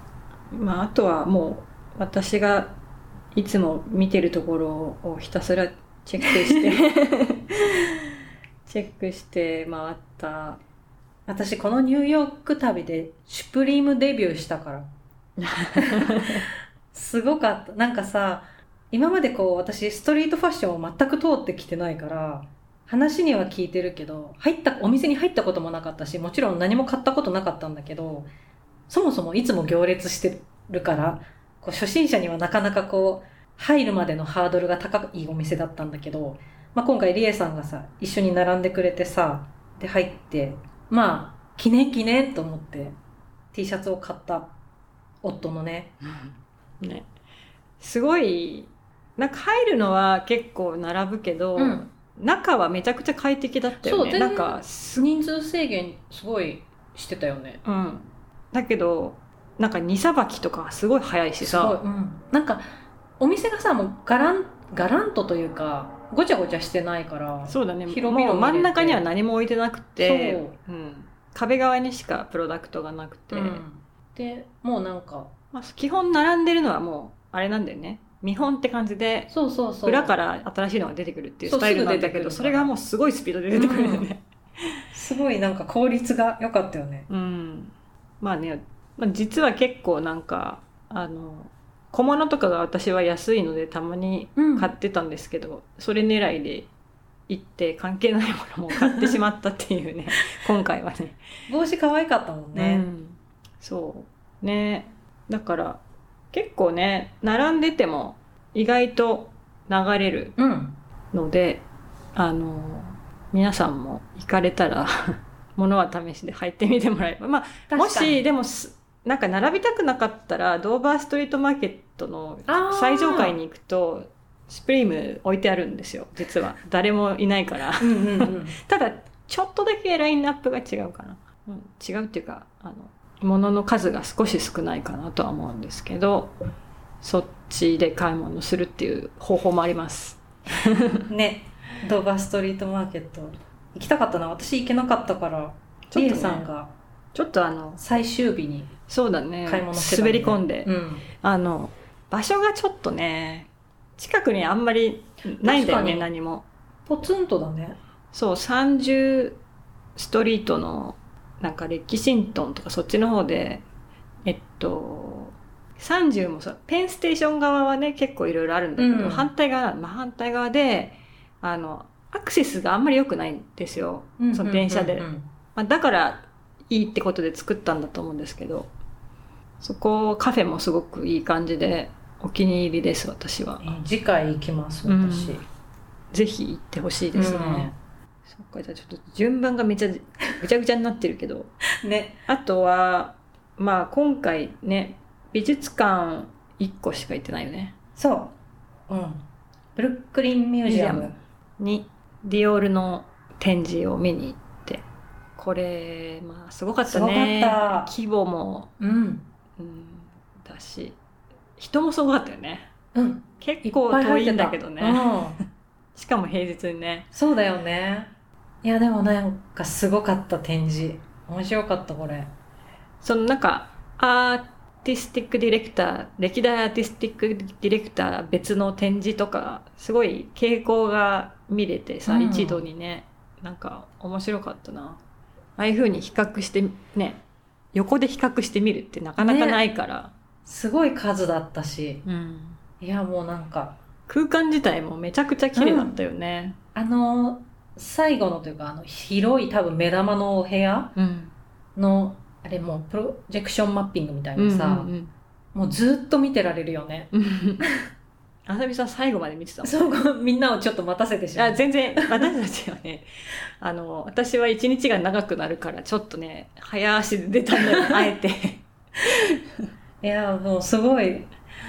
まああとはもう私がいつも見てるところをひたすらチェックして チェックして回った。私このニューヨーク旅でシュプリームデビューしたから。すごかった。なんかさ今までこう私ストリートファッションを全く通ってきてないから話には聞いてるけど入ったお店に入ったこともなかったしもちろん何も買ったことなかったんだけどそもそもいつも行列してるからこう初心者にはなかなかこう入るまでのハードルが高いお店だったんだけど、まあ、今回リエさんがさ一緒に並んでくれてさで入ってまあ記念記念と思って T シャツを買った夫のね。ね。すごいなんか入るのは結構並ぶけど、うん中はめちゃくちゃ快適だったよね。なんかす人数制限すごいしてたよね。うん。だけどなんか荷さばきとかすごい早いしすごい、さうん、なんかお店がさもうガランガランとというかごちゃごちゃしてないからそうだね。広々もう真ん中には何も置いてなくてそう。うん、壁側にしかプロダクトがなくて、うん、でもうなんかまあ、基本並んでるのはもうあれなんだよね見本って感じでそうそうそう。裏から新しいのが出てくるっていうスタイルなんだけどそれがもうすごいスピードで出てくるよね、すごいなんか効率が良かったよね。うん、まあね、まあ、実は結構なんかあの小物とかが私は安いのでたまにうん。買ってたんですけど、それ狙いで行って関係ないものも買ってしまったっていうね。今回はね。帽子可愛かったもんうね、ん、そう。ね。だから結構ね並んでても意外と流れるうん、のであの皆さんも行かれたら 物は試しで入ってみてもらえば。まあもしでもすなんか並びたくなかったらドーバーストリートマーケットの最上階に行くとスプリーム置いてあるんですよ。実は。誰もいないから。うんうんうん。ただちょっとだけラインナップが違うかな、うん、違うっていうかあの物の数が少し少ないかなとは思うんですけどそっちで買い物するっていう方法もあります。ねドーバーストリートマーケット行きたかったな。私行けなかったからリエちょっとねさんがちょっとあの最終日にそうだね買い物してた滑り込んで、うん、あの場所がちょっとね近くにあんまりないんだよね何も。ポツンとだね。そう30ストリートのなんかレキシントンとかそっちの方でえっと30もさペンステーション側はね結構いろいろあるんだけど、うん。反対側、まあ、反対側であのアクセスがあんまり良くないんですよ、その電車で、うんうんうん。まあ、だからいいってことで作ったんだと思うんですけどそこカフェもすごくいい感じでお気に入りです私は。えー次回行きますうん。私、ぜひ行ってほしいですね、そっかじゃあちょっと順番がめちゃぐちゃぐちゃになってるけど。ね。あとはまあ今回ね美術館1個しか行ってないよね。そう。うん。ブルックリンミュージアムにディオールの展示を見に行って。これまあすごかったね。すごかった。規模も、うん。うん、だし人もすごかったよね。うん。結構遠いんだけどね、うん。しかも平日にね。そうだよねいやでもなんかすごかった展示。面白かったこれ。そのなんかアーティスティックディレクター歴代アーティスティックディレクター別の展示とかすごい傾向が見れてさ、うん。一度にねなんか面白かったな。ああいう風に比較してね横で比較してみるってなかなかないから、すごい数だったし。うん、いやもうなんか。空間自体もめちゃくちゃ綺麗だったよね、あの最後のというかあの広い多分目玉のお部屋うん。のあれもうプロジェクションマッピングみたいうんなさ、うんもうずっと見てられるよね。うん。あさみさん最後まで見てたそうみんなをちょっと待たせてしまう。あ全然私たちはねあの私は一日が長くなるからちょっとね早足で出たんだよあえて。いやもうすごい。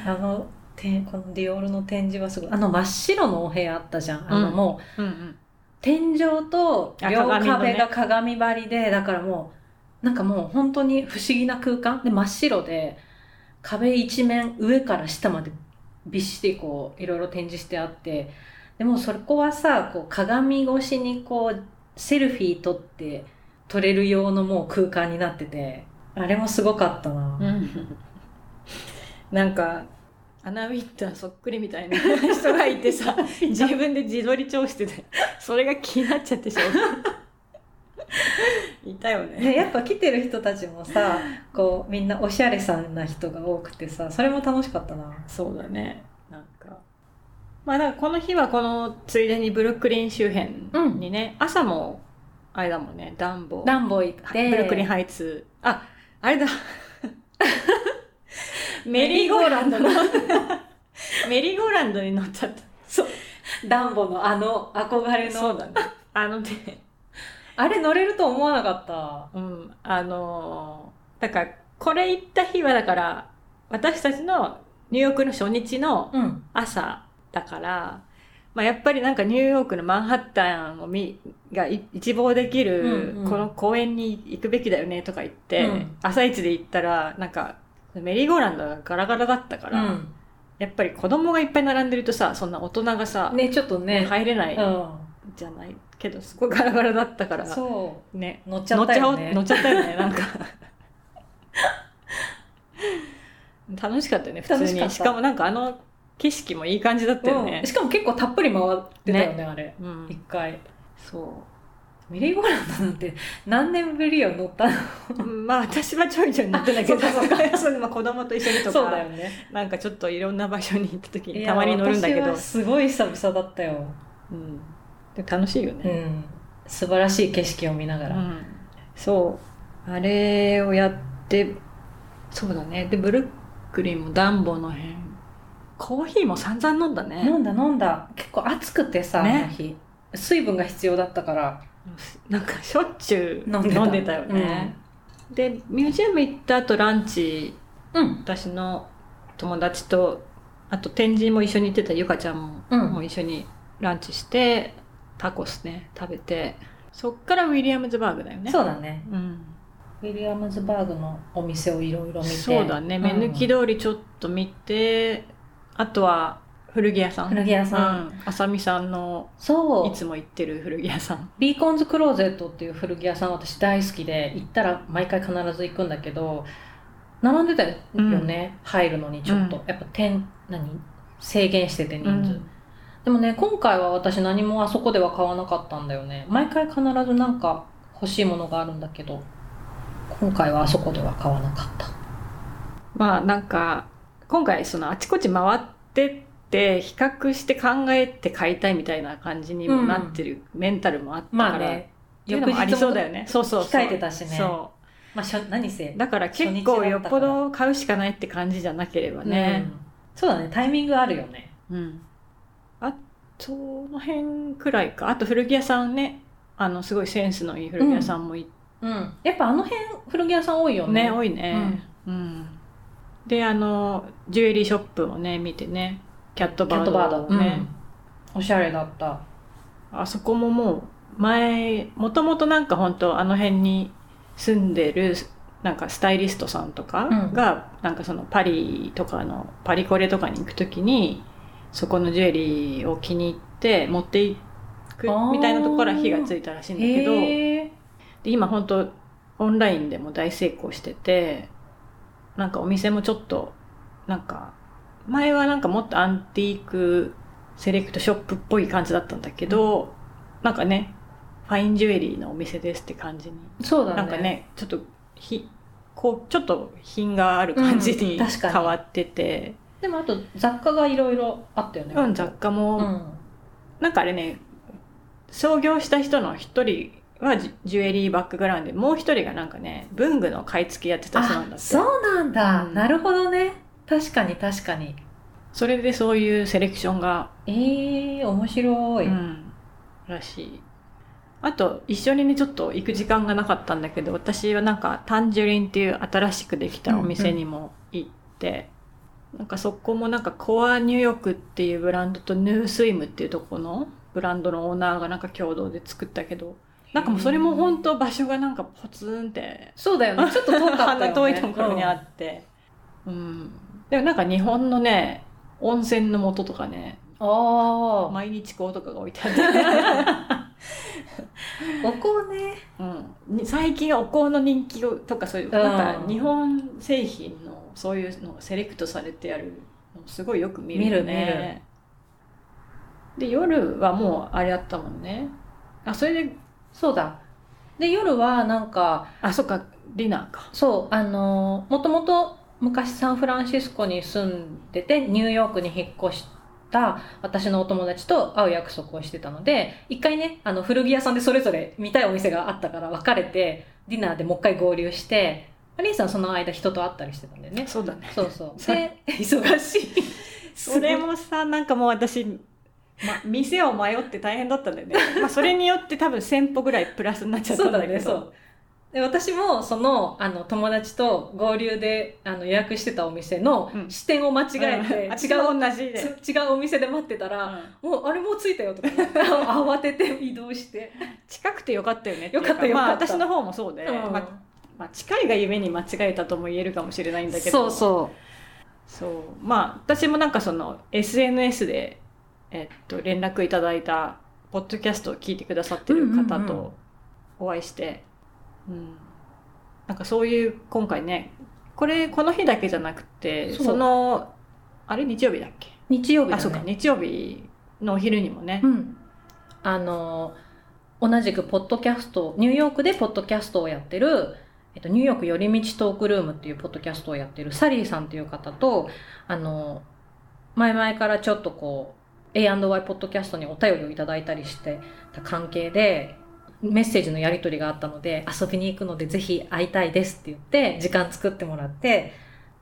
あのてこのディオールの展示はすごい。あの真っ白のお部屋あったじゃん。あのうん。もう、うんうん天井とあ両壁が鏡張りで、だからもうなんかもう本当に不思議な空間。で真っ白で壁一面上から下までびっしりこういろいろ展示してあって。でもそこはさこう鏡越しにこうセルフィー撮って撮れる用のもう空間になってて。あれもすごかったな、なんかアナウィッターそっくりみたいな 人がいてさ 自分で自撮り調してて それが気になっちゃってしょうい。いたよね。ね、やっぱ来てる人たちもさこうみんなおしゃれさんな人が多くてさそれも楽しかったな。そうだね。なんかまあだからこの日はこのついでにブルックリン周辺にね、朝もあれだもんねダンボダンボ行って。ブルックリンハイツああれだメリーゴーランドの。メリーゴーランドに乗っちゃった。そう。ダンボのあの憧れの。そうだね。あのね。あれ乗れると思わなかった。うん。あのーだからこれ行った日はだから私たちのニューヨークの初日のうん。朝だから、まあ、やっぱりなんかニューヨークのマンハッタンを見がい一望できるうんうん。この公園に行くべきだよねとか言って、うん。朝一で行ったらなんかメリーゴーランドがガラガラだったから、うん。やっぱり子供がいっぱい並んでるとさそんな大人がさ、ねちょっとね、入れないうん。じゃないけどすごいガラガラだったからそね。う乗っちゃったよね。乗っちゃっちゃったよねなんか。楽しかったよね普通に。しかもなんかあの景色もいい感じだったよね。うん、しかも結構たっぷり回ってたよね。あれ。うん。一回。そうメリーゴーランドなんて何年ぶりよ乗ったの？うんまあ私はちょいちょい乗ってたけど。そうかそうか。そうまあ子供と一緒にとか。そうだよね。なんかちょっといろんな場所に行った時にたまに乗るんだけど。すごい久々だったよ、うん、で楽しいよね、うん、素晴らしい景色を見ながら、うん。そう。あれをやってそうだね。でブルックリンもダンボの辺。コーヒーも散々飲んだね。飲んだ飲んだ。結構暑くてさ、ねあの日。水分が必要だったからなんかしょっちゅう飲んでた。飲んでたよね、でミュージアム行った後ランチうん。私の友達とあと展示も一緒に行ってたゆかちゃんも,、うん。もう一緒にランチしてタコスね食べてそっからウィリアムズバーグだよね。そうだね。うん、ウィリアムズバーグのお店をいろいろ見て。そうだね。目抜きで、通りちょっと見て、あとは古着屋さん。古着屋さん、うん、あさみさんのそう。いつも行ってる古着屋さん。ビーコンズクローゼットっていう古着屋さん私大好きで行ったら毎回必ず行くんだけど並んでたよね、入るのにちょっと、うん。やっぱ点何？制限してて人数、うん。でもね今回は私何もあそこでは買わなかったんだよね。毎回必ずなんか欲しいものがあるんだけど今回はあそこでは買わなかった。まあなんか今回そのあちこち回ってって比較して考えて買いたいみたいな感じにもなってる、メンタルもあったから、まあね。っていうのもありそうだよね。そうそう控えてたしね。そまあしょ何せうだから結構よっぽど買うしかないって感じじゃなければね。うん。そうだね。タイミングあるよね。うん、あその辺くらいか。あと古着屋さんね。あのすごいセンスのいい古着屋さんもいうん。やっぱあの辺古着屋さん多いよね。ね多いね。うん、であのジュエリーショップもね見てねキャットバード。キャットバードね、おしゃれだった。あそこももう前もともとなんか本当あの辺に住んでるなんかスタイリストさんとかうん。が、なんかそのパリとかのパリコレとかに行くときにそこのジュエリーを気に入って持っていくみたいなところから火がついたらしいんだけどで今本当オンラインでも大成功しててなんかお店もちょっとなんか前はなんかもっとアンティークセレクトショップっぽい感じだったんだけど、なんかねファインジュエリーのお店ですって感じに、そうだね。なんかねちょっとひこうちょっと品がある感じに変わってて、でもあと雑貨がいろいろあったよね。うん、雑貨も、うん。なんかあれね創業した人の一人はジュジュエリーバックグラウンドでもう一人がなんかね文具の買い付けやってた人なんだあって。そうなんだ、うん。なるほどね確かに確かに。それでそういうセレクションが、えー、面白い、うん、らしい。あと一緒にねちょっと行く時間がなかったんだけど私はなんかタンジュリンっていう新しくできたお店にも行って、なんかそこもなんかコアニューヨークっていうブランドとヌースイムっていうとこのブランドのオーナーがなんか共同で作ったけどなんかもうそれも本当場所がなんかポツンってそうだよね。ちょっと遠かったよね。遠いところにあって、うんでもなんか日本のね温泉の素とかねうんああ毎日香とかが置いてあって、お香ね。うん。に、最近お香の人気とかそういう、うん。なんか日本製品のそういうのがセレクトされてあるのすごいよく見るよね。で夜はもうあれあったもんね。あそれでそうだ。で夜はなんかあそっかディナーか。そうあのもともと昔サンフランシスコに住んでてニューヨークに引っ越した私のお友達と会う約束をしてたので一回ねあの古着屋さんでそれぞれ見たいお店があったから別れてディナーでもう一回合流してリンさんその間人と会ったりしてたんだよね。そうだね。そうそう。そ で忙しい。それもさなんかもう私、ま、店を迷って大変だったんだよね、まあ、それによって多分1000歩ぐらいプラスになっちゃったそうんだけど。だねそうで私もそのあの友達と合流であの予約してたお店のうん。支店を間違えて、うん。私も同じ違うお店で待ってたら、もうあれもう着いたよとか 慌てて移動して。近くてよかったよねよかったよかった。まあ、私の方もそうで、うん。まあまあ、近いがゆえに間違えたとも言えるかもしれないんだけど。そうそそう。まあ私もなんかその SNS で、えっと、連絡いただいたポッドキャストを聞いてくださってる方とお会いして、うん。なんかそういう今回ねこれこの日だけじゃなくてそのあれ日曜日だっけ、う日曜日だね。あそうか。日曜日のお昼にもね、うん。あの同じくポッドキャストニューヨークでポッドキャストをやってる、えっと、ニューヨーク寄り道トークルームっていうポッドキャストをやってるサリーさんっていう方とあの前々からちょっとこう A&Y ポッドキャストにお便りをいただいたりしてた関係でメッセージのやり取りがあったので遊びに行くのでぜひ会いたいですって言って時間作ってもらって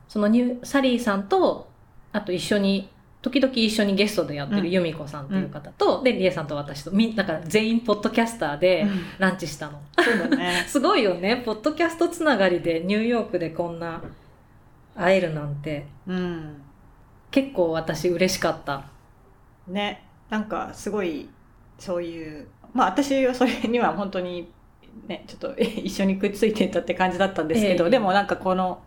そのニューサリーさんとあと一緒に時々一緒にゲストでやってうん。る由美子さんっていう方と、でリエさんと私とみだから全員ポッドキャスターでうん。ランチしたの、そうだね。すごいよね。ポッドキャストつながりでニューヨークでこんな会えるなんて。うん。結構私嬉しかった。ね。なんかすごいそういうまあ私はそれには本当にねちょっと一緒にくっついてたって感じだったんですけど、ええ。でもなんかこの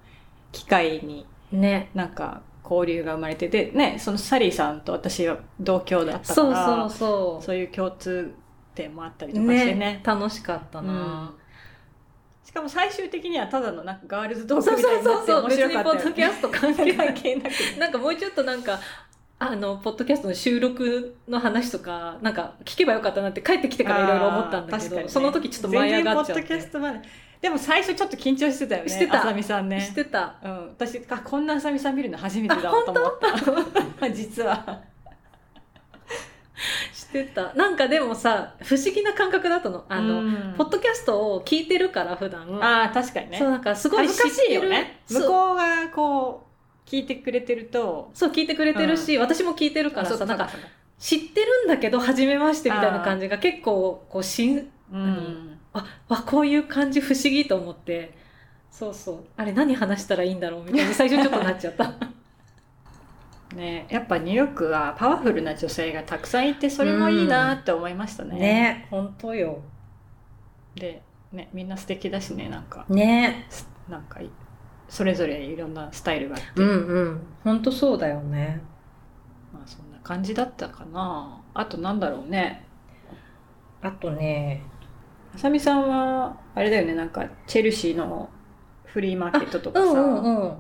機会にね。なんか交流が生まれててねそのサリーさんと私は同郷だったかそうらそうそそういう共通点もあったりとうかしてね。ね楽しかったな、しかも最終的にはただのなんかガールズトークみたいになってそうそうそう面別にポッドキャスト関係ない。関係なく。なんかもうちょっとなんかあのポッドキャストの収録の話とかなんか聞けばよかったなって帰ってきてからいろいろ思ったんだけど、ね、その時ちょっと舞い上がっちゃって全然ポッドキャストまででも最初ちょっと緊張してたよね。してた。あさみさんね。してた、うん、私あこんなあさみさん見るの初めてだと思った。実は。してた。なんかでもさ不思議な感覚だったの。あの、うん。ポッドキャストを聞いてるから普段。ああ確かにね。そうなんかすごい恥ずかしいよね。向こうがこう聞いてくれてるとそう聞いてくれてるし、私も聞いてるからさなんか知ってるんだけど初めましてみたいな感じが結構こうしんうん。あわこういう感じ不思議と思って。そうそう。あれ何話したらいいんだろうみたいに 最初ちょっとなっちゃった。ね、やっぱニューヨークはパワフルな女性がたくさんいてそれもいいなって思いましたね。ね。本当よ。で、ね、みんな素敵だしねなんか。ね。なんかいそれぞれいろんなスタイルがあって、うんうん。本当そうだよね。まあそんな感じだったかな。あとなんだろうね。あとね。あさみさんはあれだよね。なんかチェルシーのフリーマーケットとかさ、うんうんうん。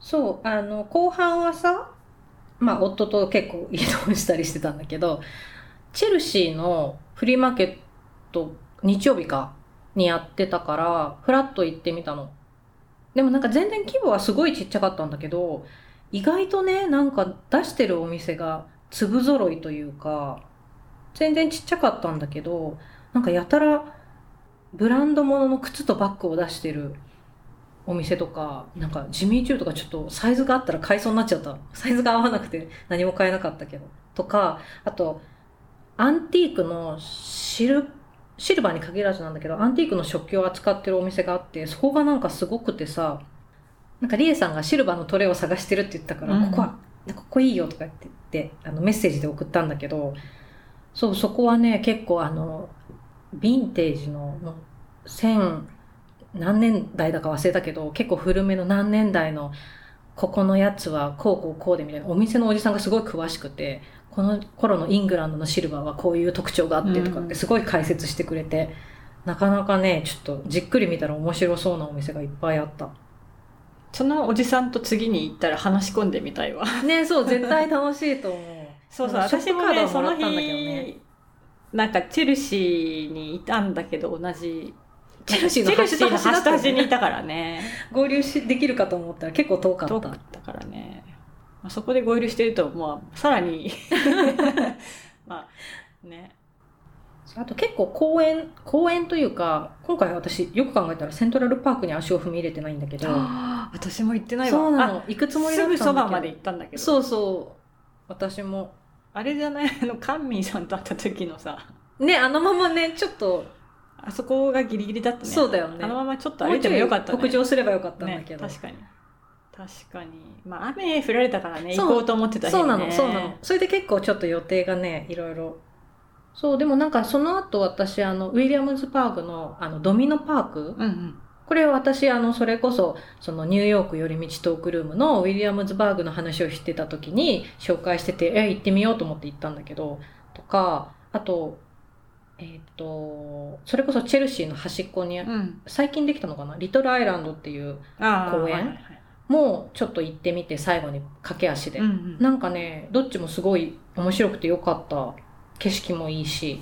そうあの後半はさまあ夫と結構移動したりしてたんだけどチェルシーのフリーマーケット日曜日かにやってたからフラッと行ってみたのでもなんか全然規模はすごいちっちゃかったんだけど意外とねなんか出してるお店が粒揃いというか全然ちっちゃかったんだけどなんかやたらブランド物のの靴とバッグを出してるお店とかなんかジミーチューとかちょっとサイズがあったら買いそうになっちゃった。サイズが合わなくて何も買えなかったけど。とかあとアンティークのシルシルバーに限らずなんだけどアンティークの食器を扱ってるお店があってそこがなんかすごくてさなんかリエさんがシルバーのトレイを探してるって言ったから、うん。ここはここいいよとか言って言ってあのメッセージで送ったんだけどそうそこはね結構あのヴィンテージのもう1000何年代だか忘れたけど結構古めの何年代のここのやつはこうこうこうでみたいな。お店のおじさんがすごい詳しくてこの頃のイングランドのシルバーはこういう特徴があってとかってすごい解説してくれて、なかなかねちょっとじっくり見たら面白そうなお店がいっぱいあった。そのおじさんと次に行ったら話し込んでみたいわ。ねそう絶対楽しいと思う。そうそう私もねそのもらったんだけど日、ねなんかチェルシーにいたんだけど同じチェルシーの端と端にいたからね。合流しできるかと思ったら結構遠かった。遠かったからね、まあ、そこで合流してるとまあさらに。まあね。あと結構公園公園というか今回私よく考えたらセントラルパークに足を踏み入れてないんだけど。私も行ってないわ。そうなあの行くつもりだったんだけど。すぐそばまで行ったんだけど。そうそう。私も。あれじゃない？あのカンミンさんと会った時のさ。ねあのままねちょっとあそこがギリギリだったね。そうだよね。あのままちょっと歩いてもよかったね。北上すればよかったんだねけど、確かに。確かに。まあ雨降られたからね行こうと思ってた日ね。そうなのそうなの。それで結構ちょっと予定がねいろいろ。そうでもなんかその後私あのウィリアムズパークのあのドミノパーク？うんうん。これ私あのそれこそそのニューヨーク寄り道トークルームのウィリアムズバーグの話をしてた時に紹介しててえ行ってみようと思って行ったんだけどとかあとえっ、とそれこそチェルシーの端っこにうん。最近できたのかな？リトルアイランドっていう公園？もうちょっと行ってみて最後に駆け足で、うんうん。なんかねどっちもすごい面白くてよかった。景色もいいし。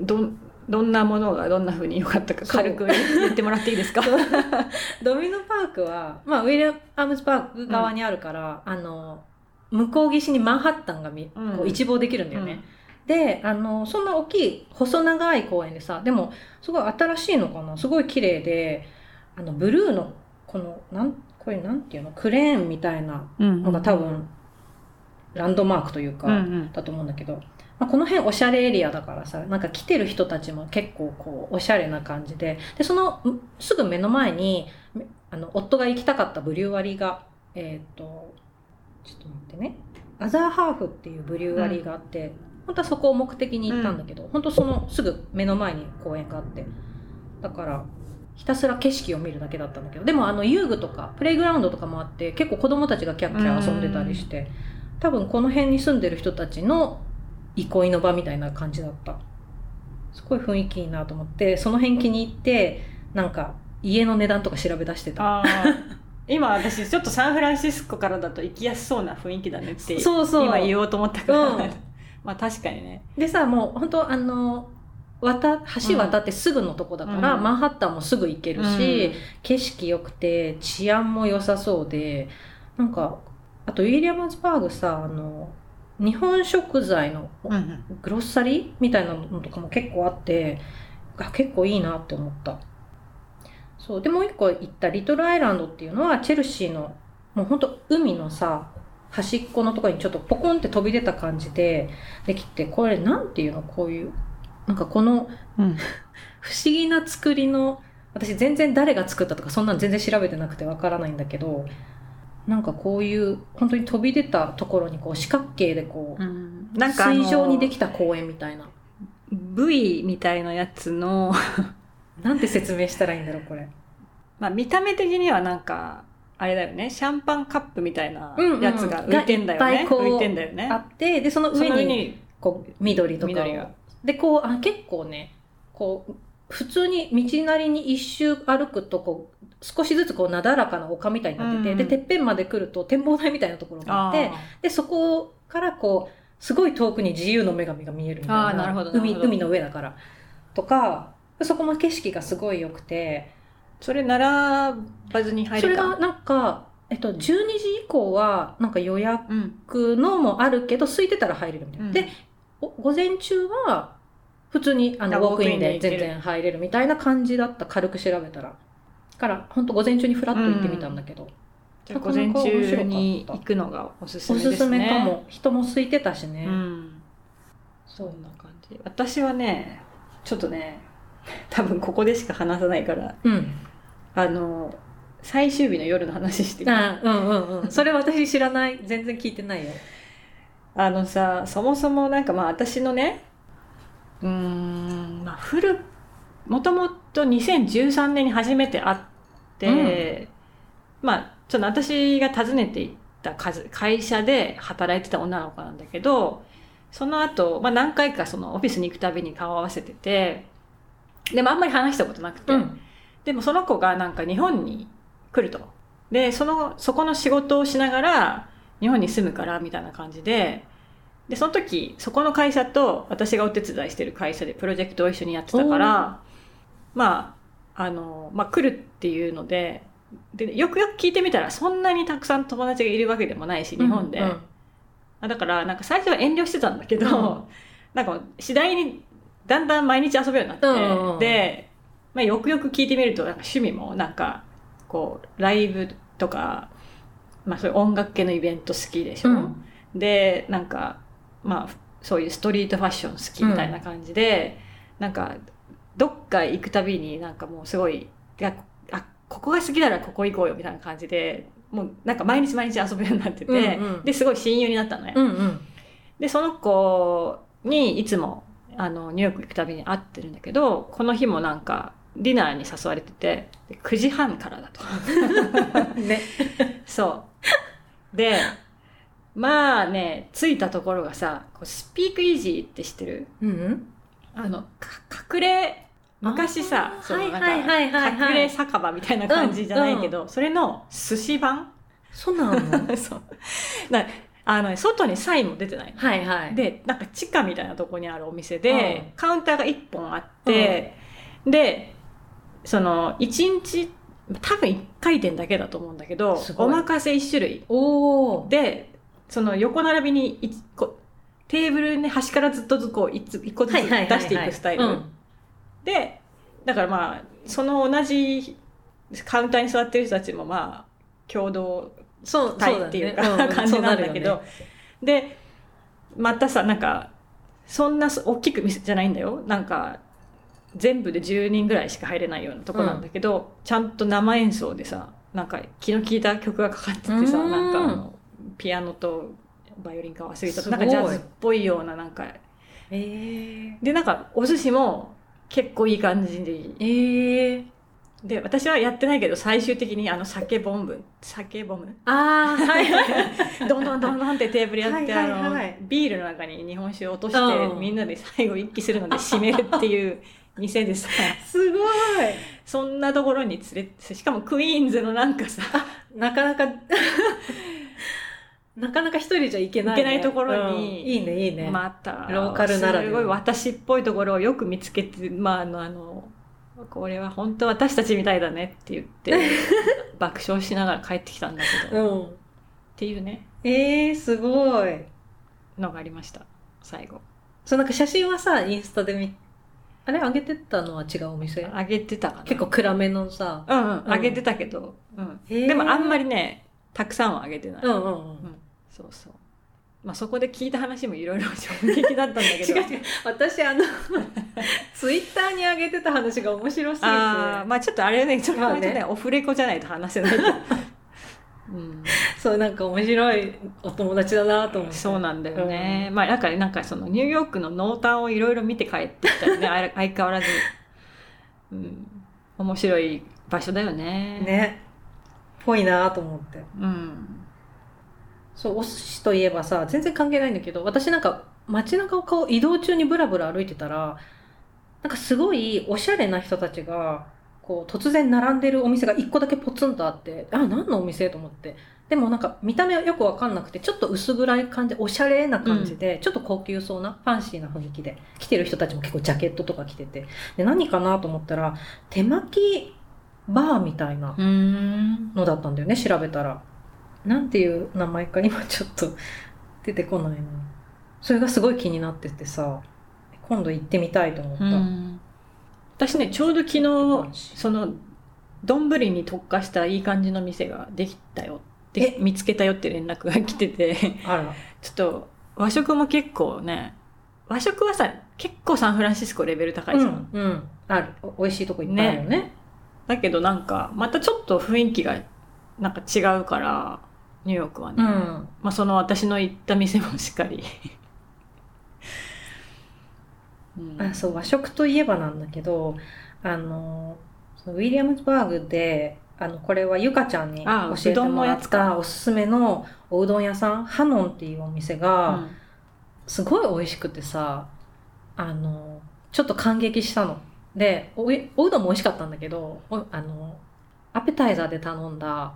どんどんなものがどんなふうに良かったか軽く言ってもらっていいですか？ドミノパークは、まあ、ウィリアムズパーク側にあるから、あの向こう岸にマンハッタンが見、うんこう一望できるんだよね、であのそんな大きい細長い公園でさでもすごい新しいのかな？すごい綺麗であのブルーのこのなんこれなんていうの？クレーンみたいなうんのが多分ランドマークというか、うんうん。だと思うんだけど、まあ、この辺おしゃれエリアだからさなんか来てる人たちも結構こうおしゃれな感じで。でそのんすぐ目の前にめあの夫が行きたかったブリュワリーがえっ、とちょっと待ってね。アザーハーフっていうブリュワリーがあって、本当はそこを目的に行ったんだけど、本当そのすぐ目の前に公園があって。だからひたすら景色を見るだけだったんだけど。でもあの遊具とかプレイグラウンドとかもあって結構子供たちがキャッキャ遊んでたりして、多分この辺に住んでる人たちの憩いの場みたいな感じだった。すごい雰囲気いいなと思ってその辺気に入ってなんか家の値段とか調べ出してた。今私ちょっとサンフランシスコからだと行きやすそうな雰囲気だねってそうそう。今言おうと思ったから、うんまあ確かにね。でさもう本当あの渡橋渡ってすぐのとこだから、うん。マンハッタンもすぐ行けるし、うん。景色良くて治安も良さそうでなんかあとウィリアムズバーグさあの日本食材のうんグロッサリーみたいなのとかも結構あってあ結構いいなって思った。そう。でもう一個行ったリトルアイランドっていうのはチェルシーのもうほんと海のさ端っこのところにちょっとポコンって飛び出た感じでできてこれなんていうの？こういうなんかこのうん。不思議な作りの私全然誰が作ったとかそんなの全然調べてなくてわからないんだけどなんかこういう本当に飛び出たところにこう四角形でこう、うん。なんか水上にできた公園みたいな。V みたいなやつの。なんて説明したらいいんだろうこれ。まあ見た目的にはなんかあれだよね。シャンパンカップみたいなうんうんやつが浮いてんだよね、う浮いてんだよね。あってでそのそ上にこう緑とか緑が。をでこうあ結構ねこう普通に道なりに一周歩くとこう少しずつこうなだらかな丘みたいになってて、うんでてっぺんまで来ると展望台みたいなところがあってでそこからこうすごい遠くに自由の女神が見えるみたいな。なるほど。海海の上だから。とかそこも景色がすごい良くてそれ並ばずに入るかそれがなんか、えっと、12時以降はなんか予約うんのもあるけど空いてたら入れるみたいな。うん。でお午前中は普通にあのあウォークインでで全然入れるみたいな感じだった。軽く調べたら。から本当午前中にフラッと行ってみたんだけど、じゃあ午前中に行くのがおすすおめですね。すすめかも。人も空いてたしね、うんそそんな感じ私はねちょっとね多分ここでしか話さないからうんあの最終日の夜の話してあうんうんうん。それ私知らない。全然聞いてないよ。あのさそもそもなんかまあ私のねうーんまあ古もともと2013年に初めて会って、まあちょっと私が訪ねていった数会社で働いてた女の子なんだけどその後、まあ何回かそのオフィスに行くたびに顔を合わせててでもあんまり話したことなくて、うんでもその子がなんか日本に来ると。で、その、そこの仕事をしながら日本に住むからみたいな感じで、で、その時、そこの会社と私がお手伝いしてる会社でプロジェクトを一緒にやってたから、まあ、あの、まあ来るっていうので、で、よくよく聞いてみたらそんなにたくさん友達がいるわけでもないし、日本で。うんあだから、なんか最初は遠慮してたんだけど、うん。なんか次第にだんだん毎日遊ぶようになって、うんうん。で、まあ、よくよく聞いてみると、なんか趣味もなんか、こう、ライブとか、まあそういう音楽系のイベント好きでしょ、うん。で、なんか、まあ、そういうストリートファッション好きみたいな感じで、なんか、どっか行くたびになんかもうすごい、あ、ここが好きならここ行こうよみたいな感じで、もうなんか毎日毎日遊ぶようになってて、うんうん。で、すごい親友になったのよ。うんうん。で、その子にいつも、あの、ニューヨーク行くたびに会ってるんだけど、この日もなんか、ディナーに誘われてて、で9時半からだと。ね。そう。で、まあね、着いたところがさ、こうスピークイージーって知ってる？うんうん。あの、か隠れ、昔さそのなんか、隠れ酒場みたいな感じじゃないけど、それの寿司版そうなの？そう。なあのね、外にサインも出てないの。はいはい。で、なんか地下みたいなとこにあるお店で、うカウンターが1本あって、で、その、1日、多分1回転だけだと思うんだけどお任せ1種類。おおで、その横並びに一個、テーブルに端からずっとずつこう、一つ一個ずつ出していくスタイル。で、だからまあ、その同じカウンターに座ってる人たちもまあ、共同そう体っていうか、感じなんだけど、で、またさ、なんか、そんな大きく店じゃないんだよ。なんか、全部で10人ぐらいしか入れないようなとこなんだけど、ちゃんと生演奏でさ、なんか気の利いた曲がかかっててさ、うん。なんかあの、ピアノとバイオリンか忘れた。ない。んかジャズっぽいような、なんか、えで、なんかお寿司も結構いい感じで、ー、えー、で、私はやってないけど、最終的にあの酒ボンブ、酒ボム？ああはい。はいどんどんどんどんってテーブルやって、あの、ビールの中に日本酒を落として、うん。みんなで最後一気するので締めるっていう店でさ、すごい。そんなところに連れて、しかもクイーンズのなんかさ、なかなか なかなか一人じゃ行けない、ね、行けないところにうん。いいねいいね、また。ローカルならすごい私っぽいところをよく見つけてまああのあのこれは本当私たちみたいだねって言って 爆笑しながら帰ってきたんだけど、っうん。ていうね。えー、すごい。のがありました。最後。そうなんか写真はさインスタで見あれ上げてたのは違うお店？あげてたかな。結構暗めのさ。うんうんうん。あげてたけど、うん。でもあんまりねたくさんはあげてない、うんうんうん。うん。そうそう。まあそこで聞いた話もいろいろ衝撃だったんだけど。違う違う。私あの ツイッターに上げてた話が面白すぎて。あーまあちょっとあれねちょっとまあね。ねオフレコじゃないと話せない うん、そうなんか面白いお友達だなと思って。そうなんだよね、まあだからなんかそのニューヨークの濃淡をいろいろ見て帰ってきたよね 相変わらず、うん、面白い場所だよね。ね。ぽいなと思って。うん。そうお寿司といえばさ全然関係ないんだけど私なんか街中をこう移動中にブラブラ歩いてたらなんかすごいおしゃれな人たちがこう突然並んでるお店が一個だけポツンとあってあ何のお店？と思ってでもなんか見た目はよくわかんなくてちょっと薄暗い感じおしゃれな感じで、ちょっと高級そうなファンシーな雰囲気で来てる人たちも結構ジャケットとか着ててで何かなと思ったら手巻きバーみたいなうん。のだったんだよね調べたら。なんていう名前か今ちょっと出てこないなそれがすごい気になっててさ今度行ってみたいと思った、うん。私ねちょうど昨日その丼に特化したいい感じの店ができたよでえ？見つけたよって連絡が来てて。ちょっと和食も結構ね和食はさ結構サンフランシスコレベル高いじゃん、うんうん。ある。お美味しいとこいっぱいあるよね。だけどなんかまたちょっと雰囲気がなんか違うからニューヨークはね、うん。まあその私の行った店もしっかり、うん。あそう和食といえばなんだけどあのウィリアムズバーグであのこれはゆかちゃんにあ教えてもらっうどんのやつたかおすすめのおうどん屋さんハノンっていうお店が、すごい美味しくてさあのちょっと感激したのでおいおうどんも美味しかったんだけどおあのアペタイザーで頼んだ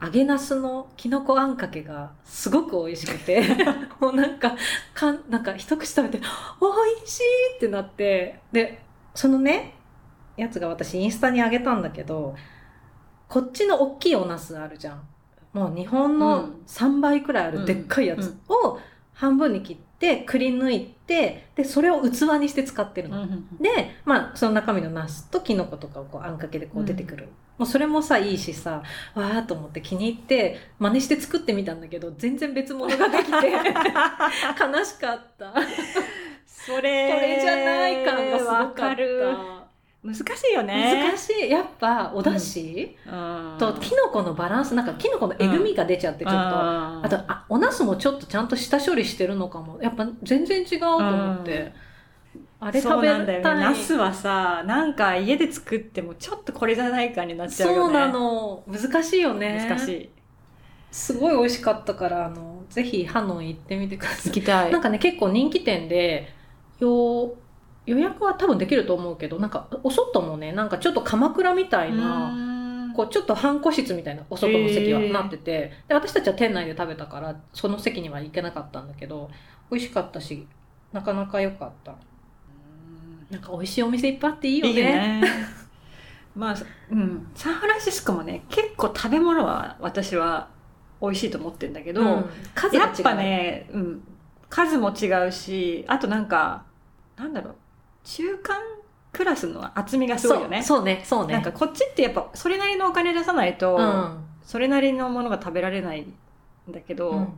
揚げなすのきのこあんかけがすごく美味しくて もうなんかかんなんか一口食べて「美味しい!」ってなってでそのねやつが私インスタにあげたんだけどこっちの大きいお茄子あるじゃん。もう日本うのん。3倍くらいあるでっかいやつを半分に切ってくり抜いてでそれを器にして使ってるの、うんうんで、まあ、その中身のナスとキノコとかをこうあんかけでこう出てくる、もうそれもさいいしさわーっと思って気に入って真似して作ってみたんだけど全然別物ができて 悲しかった。こそれれじゃない感がすごかわった。る難しいよね。難しい。やっぱお出汁、うん。とキノコのバランスなんかキノコのえぐみが出ちゃってちょっと、ああとあお茄子もちょっとちゃんと下処理してるのかも。やっぱ全然違うと思って、あれ食べそうなんだよね。たいナスはさなんか家で作ってもちょっとこれじゃないかになっちゃうよね。そうなの。難しいよね。難しい。すごい美味しかったからあのぜひハノン行ってみてください。行きたい。なんかね結構人気店でよ予約は多分できると思うけどなんかお外もねなんかちょっと鎌倉みたいなこうちょっと半個室みたいなお外の席はなってて、で私たちは店内で食べたからその席には行けなかったんだけど美味しかったしなかなか良かった。なんか美味しいお店いっぱいあっていいよね。いいね。まあ、うん、サンフランシスコもね結構食べ物は私は美味しいと思ってるんだけど、うん。数やっぱね、うん、数も違うしあとなんかなんだろう中間クラスの厚みがすごいよね。そうねそうね。なんかこっちってやっぱそれなりのお金出さないと、うん。それなりのものが食べられないんだけど、うん。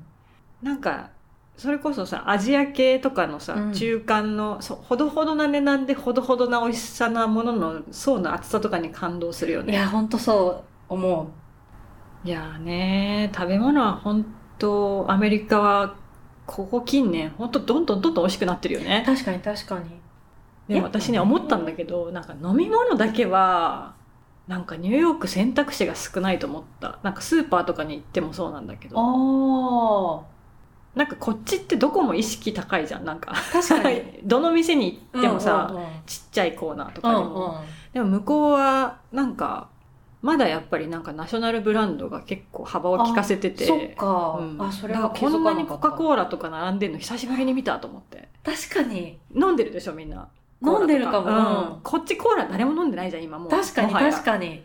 なんかそれこそさアジア系とかのさ、うん。中間のそほどほどな値段でほどほどな美味しさなものの層の厚さとかに感動するよね。いやほんとそう思う。いやーね食べ物は本当アメリカはここ近年本当どんどんどんどん美味しくなってるよね。確かに確かにでも私ね思ったんだけどなんか飲み物だけはなんかニューヨーク選択肢が少ないと思った。なんかスーパーとかに行ってもそうなんだけど。あなんかこっちってどこも意識高いじゃん。なんか確かに。どの店に行ってもさ、うんうんちっちゃいコーナーとうんかでも、でも向こうはなんかまだやっぱりなんかナショナルブランドが結構幅を利かせてて。そっか、うん。あそれはこんなにコカ・コーラとか並んでんの久しぶりに見たと思って。確かに。飲んでるでしょみんな飲んでるかも。うん。うんこっちコーラ誰も飲んでないじゃん今もう。確かに確かに。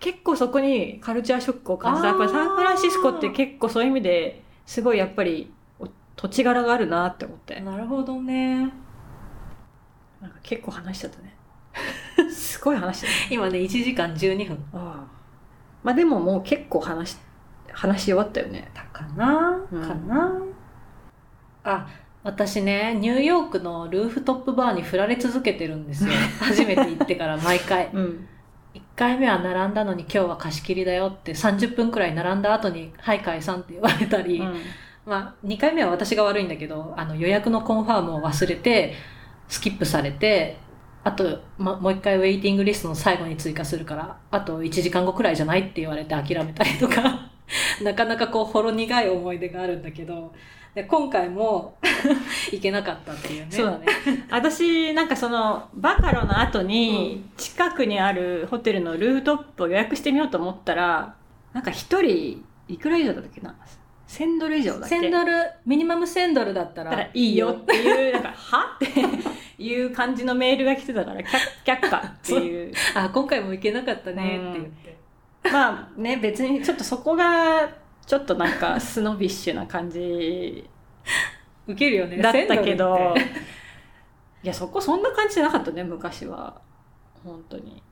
結構そこにカルチャーショックを感じた。やっぱりサンフランシスコって結構そういう意味ですごいやっぱりお土地柄があるなって思って。なるほどね。なんか結構話しちゃったね。すごい話してる今ね1時間12分。ああまあでももう結構話し話し終わったよね。だかな、うん。かな。あ私ねニューヨークのルーフトップバーに振られ続けてるんですよ。初めて行ってから毎回。うん。1回目は並んだのに今日は貸し切りだよって30分くらい並んだ後に「はい解散」って言われたり、まあ2回目は私が悪いんだけどあの予約のコンファームを忘れてスキップされてあと、ま、もう一回ウェイティングリストの最後に追加するからあと1時間後くらいじゃないって言われて諦めたりとか。なかなかこうほろ苦い思い出があるんだけどで今回も 行けなかったっていうね。そうだね。私なんかそのバカロの後に近くにあるホテルのルーフトップを予約してみようと思ったらなんか一人いくら以上だったっけな？1000ドル以上だっけ？1000ドルミニマム1000ドルだったらいいよっていうなんか は？っていう感じのメールが来てたから却却下っていう。あ今回も行けなかったねって言って、まあね別にちょっとそこがちょっとなんかスノビッシュな感じ受けるよね。だったけ1000どいやそこそんな感じじゃなかったね昔は。本当に。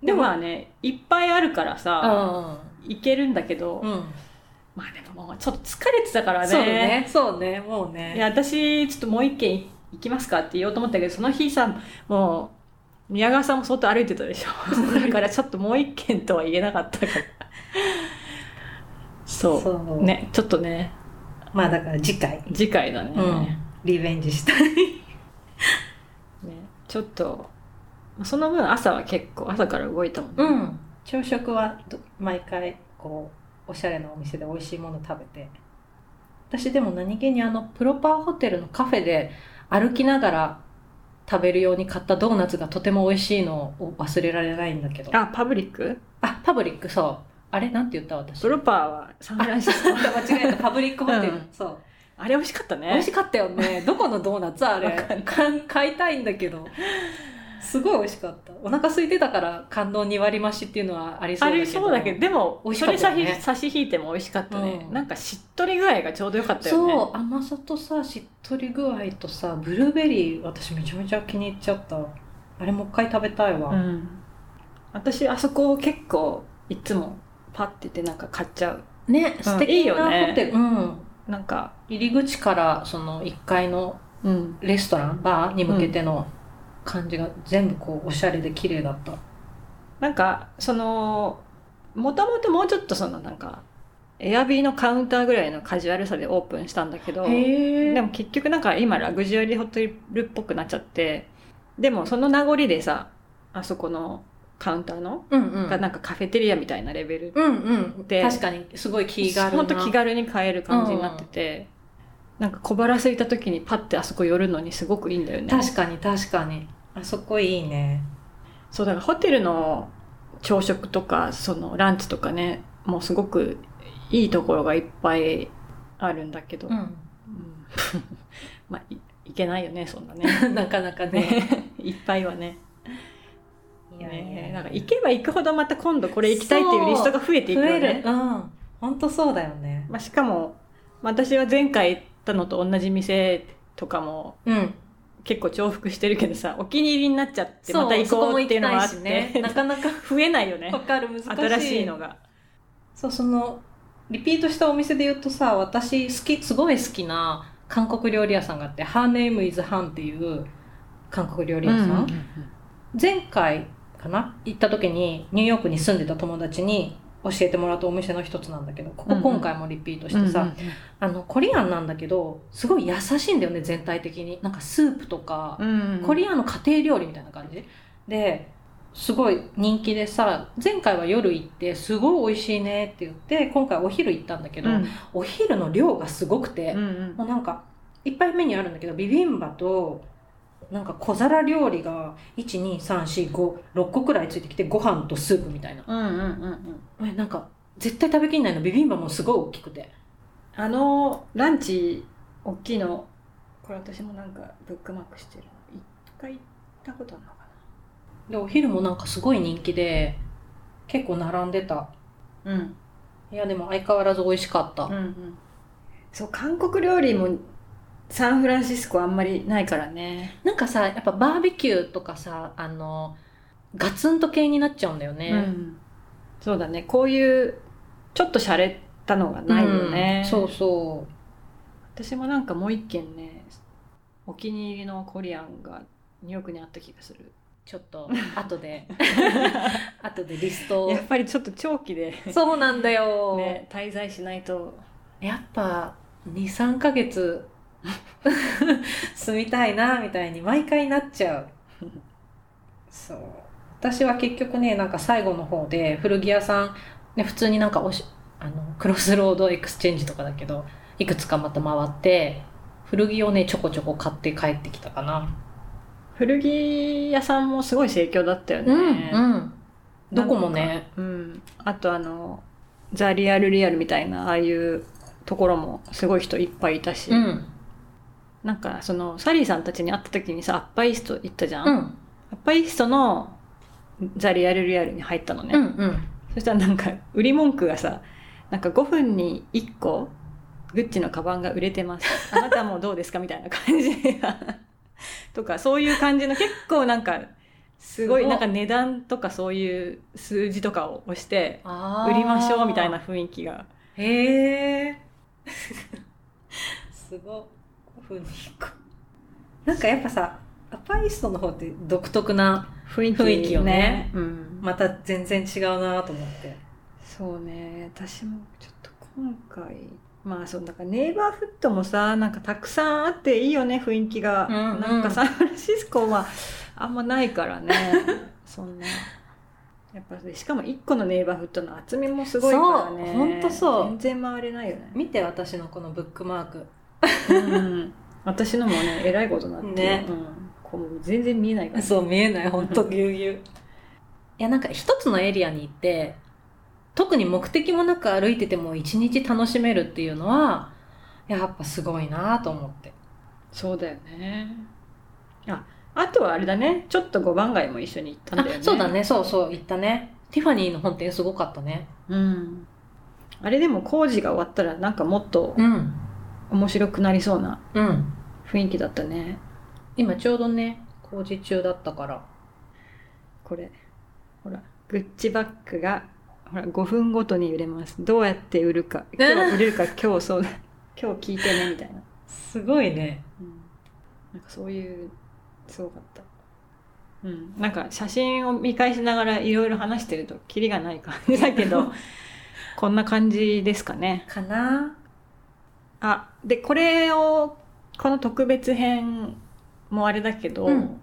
ででももまあねいっぱいあるからさ行けるんだけど、うん、うんまあでももうちょっと疲れてたからね。そうねそうねもうね。いや私ちょっともう一軒行きますかって言おうと思ったけどその日さもう宮川さんも相当歩いてたでしょ。だからちょっともう一軒とは言えなかったからそう。ねちょっとね。まあだから次回、次回だね,、うん、リベンジしたい。ねちょっとその分朝は結構朝から動いたもんね、うん。朝食はど毎回こうおしゃれなお店で美味しいもの食べて。私でも何気にあのプロパーホテルのカフェで歩きながら食べるように買ったドーナツがとても美味しいのを忘れられないんだけど。あパブリック？あパブリックそうあれ？なんて言った？私。プロパーはサンフランシスコ間違えた。パブリックホテル、うん。そう。あれ美味しかったね。美味しかったよね。どこのドーナツ？あれ。買いたいんだけど。すごい美味しかった。お腹空いてたから感動2割増しっていうのはありそうあだけど。れそうだけど。でも美味しそれかっ差し引いても美味しかったね、うん。なんかしっとり具合がちょうどよかったよね。そう。甘さとさしっとり具合とさブルーベリー私めちゃめちゃ気に入っちゃった。あれもう一回食べたいわ、うん、私あそこ結構いつもパッててなんか買っちゃう。ね素敵いいよなね。ホテル、うん、なんか入り口からその1階のうん。レストランバーに向けての感じが全部こうおしゃれで綺麗だった。なんかそのもともともうちょっとそのなんかエアビーのカウンターぐらいのカジュアルさでオープンしたんだけどへでも結局なんか今ラグジュアリーホテルっぽくなっちゃってでもその名残でさあそこのカウンターの、うんうん。がなんかカフェテリアみたいなレベル。うんうん。で確かにすごい気軽な。ほんと気軽に買える感じになってて、なんか小腹空いた時にパッてあそこ寄るのにすごくいいんだよね。確かに確かに。あそこいいね。そうだからホテルの朝食とかそのランチとかねもうすごくいいところがいっぱいあるんだけど、ううん。まあいいけないよねそんなね。ん なかなかねね。いっぱいはねねなんか行けば行くほどまた今度これ行きたいっていうリストが増えていくよね。る。うん。本当そうだよね。まあ、しかも私は前回行ったのと同じ店とかもうん。結構重複してるけどさお気に入りになっちゃってまた行こうっていうのがあって、しね。なかなか。増えないよね。わかる難しい。新しいのが。そうそのリピートしたお店で言うとさ私好きすごい好きな韓国料理屋さんがあって「Her Name is Han」っていう韓国料理屋さん、前回かな？行った時にニューヨークに住んでた友達に教えてもらったお店の一つなんだけどここうんうん。今回もリピートしてさ、あのコリアンなんだけどすごい優しいんだよね全体的に。なんかスープとか、うんコリアンの家庭料理みたいな感じ。ですごい人気でさ前回は夜行ってすごい美味しいねって言って今回お昼行ったんだけど、うん。お昼の量がすごくて、うんうん。もうなんかいっぱいメニューあるんだけどビビンバとなんか小皿料理が12345個くらいついてきてご飯とスープみたいな。うんうんうんうん。えなんか絶対食べきんないのビビンバもすごい大きくて。あのランチ大きいのこれ私もなんかブックマークしてるの。一回行ったことあるのかでお昼もなんかすごい人気で結構並んでた。なうん。いやでも相変わらず美味しかった、うんうん。そう韓国料理もサンフランシスコあんまりないからね。なんかさやっぱバーベキューとかさあのガツンと系になっちゃうんだよね、うん。そうだね。こういうちょっと洒落たのがないよね、うん。そうそ私もなんかもう一軒ねお気に入りのコリアンがニューヨークにあった気がする。うちょっと後で。後でリスト。をやっぱりちょっと長期で、そうなんだよ、ね、滞在しないと。やっぱ23ヶ月住みたいなみたいに毎回なっちゃう。そう。私は結局ねなんか最後の方で古着屋さん、ね、普通になんかおしあのクロスロードエクスチェンジとかだけどいくつかまた回って古着をねちょこちょこ買って帰ってきたかな。古着屋さんもすごい盛況だったよね、うんどこもね。うん、あとあのザ・リアル・リアルみたいなああいうところもすごい人いっぱいいたし、うんなんかそのサリーさんたちに会った時にさアッパーイースト行ったじゃん、アうん。ッパーイーストのザ・リアル・リアルに入ったのね、うんうん。そしたらなんか売り文句がさなんか5分に1個グッチのカバンが売れてます。あなたもどうですかみたいな感じが。とかそういう感じの結構なんかすごいなんか値段とかそういう数字とかを押して売りましょうみたいな雰囲気が。へえ すごい5分に1個なんかやっぱさアパイストの方って独特な雰囲気,、よね。うん、また全然違うなと思って。そうね。私もちょっと今回まあそうだからネイバーフットもさなんかたくさんあっていいよね雰囲気が、うんうん。なんかサンフランシスコはあんまないからね。そんな。やっぱりしかも1個のネイバーフットの厚みもすごいからね。そうほんとそう。全然回れないよね、見て私のこのブックマーク。うん、私のもねえらいことになってる。ね。うん、こう全然見えないから。そう見えない。ほん。とぎゅうぎゅう。いやなんか一つのエリアに行って特に目的もなく歩いてても一日楽しめるっていうのはやっぱすごいなと思って。そうだよね。ああとはあれだね。ちょっと五番街も一緒に行ったんだよね。あそうだね。そうそう行ったね。ティファニーの本店すごかったね。うん。あれでも工事が終わったらなんかもっとうん面白くなりそうなうん。雰囲気だったね。今ちょうどね工事中だったから。これほらグッチバッグがほら5分ごとに売れます。どうやって売るか 今日売れるか今日そうだ。今日聞いてねみたいな、すごいね。うん、なんかそういうすごかった。うん、なんか写真を見返しながらいろいろ話してるとキリがない感じだけど こんな感じですかね。かなあでこれをこの特別編もあれだけど、うん。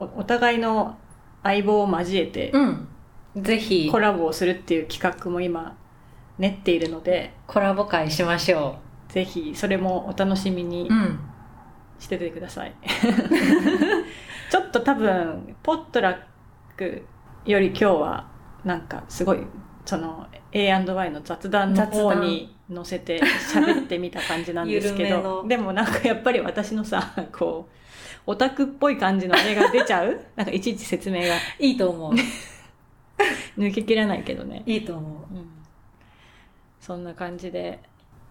おお互いの相棒を交えてうん。ぜひ。コラボをするっていう企画も今練っているのでコラボ会しましょぜひそれもお楽しみにしててください、ちょっと多分ポットラックより今日はなんかすごいその A&Y の雑談の方に乗せて喋ってみた感じなんですけど。でもなんかやっぱり私のさこうオタクっぽい感じのあれが出ちゃう？なんかいちいち説明が。いいと思う。抜けきらないけどね、いいと思う。うん、そんな感じで。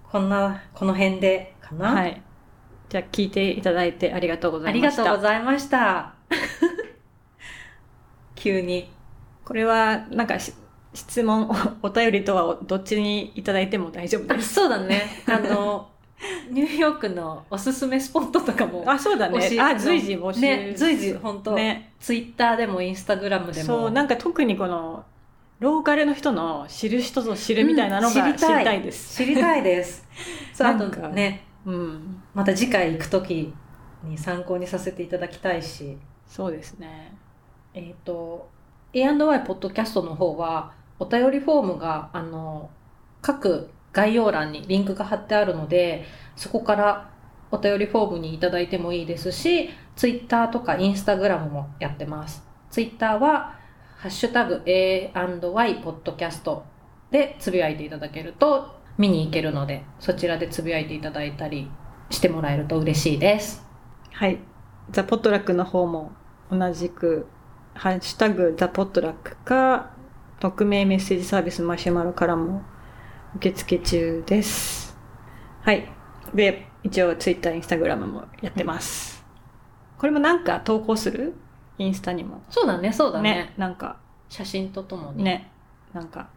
こんなこの辺でかな、はい。じゃあ聞いていただいてありがとうござありがいました。とうございました。急に。これはなんかし質問お お便りとはどっちにいただいても大丈夫あです。そうだね。あの ニューヨークのおすすめスポットとかもあそうだね。あ随時募集。ね随時本当、ね。ツイッターでもインスタグラムでも。そうなんか特にこのローカルの人の知る人ぞ知るみたいなのがうん。知りたい。です、知りたいです。そうあとねうん。また次回行く時に参考にさせていただきたいし。そうですね。えっ、と A&Y ポッドキャストの方はお便りフォームがあの各概要欄にリンクが貼ってあるのでそこからお便りフォームにいただいてもいいですしツイッターとかインスタグラムもやってます。ツイッターは、ハッシュタグ A&Y ポッドキャストでつぶやいていただけると見に行けるので、そちらでつぶやいていただいたりしてもらえると嬉しいです。はい。ザ・ポットラックの方も同じく、ハッシュタグザ・ポットラックか、匿名メッセージサービスマシュマロからも受付中です。はい。で、一応ツイッター、インスタグラムもやってます。これもなんか投稿する？インスタにも。そうだね、そうだね。ね。なんか、写真とともに。ね。なんか、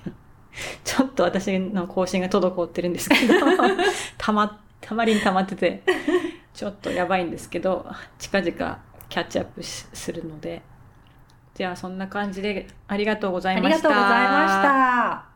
ちょっと私の更新が滞ってるんですけど、たま、たまりにたまってて、ちょっとやばいんですけど、近々キャッチアップしするので、じゃあそんな感じでありがとうございました。ありがとうございました。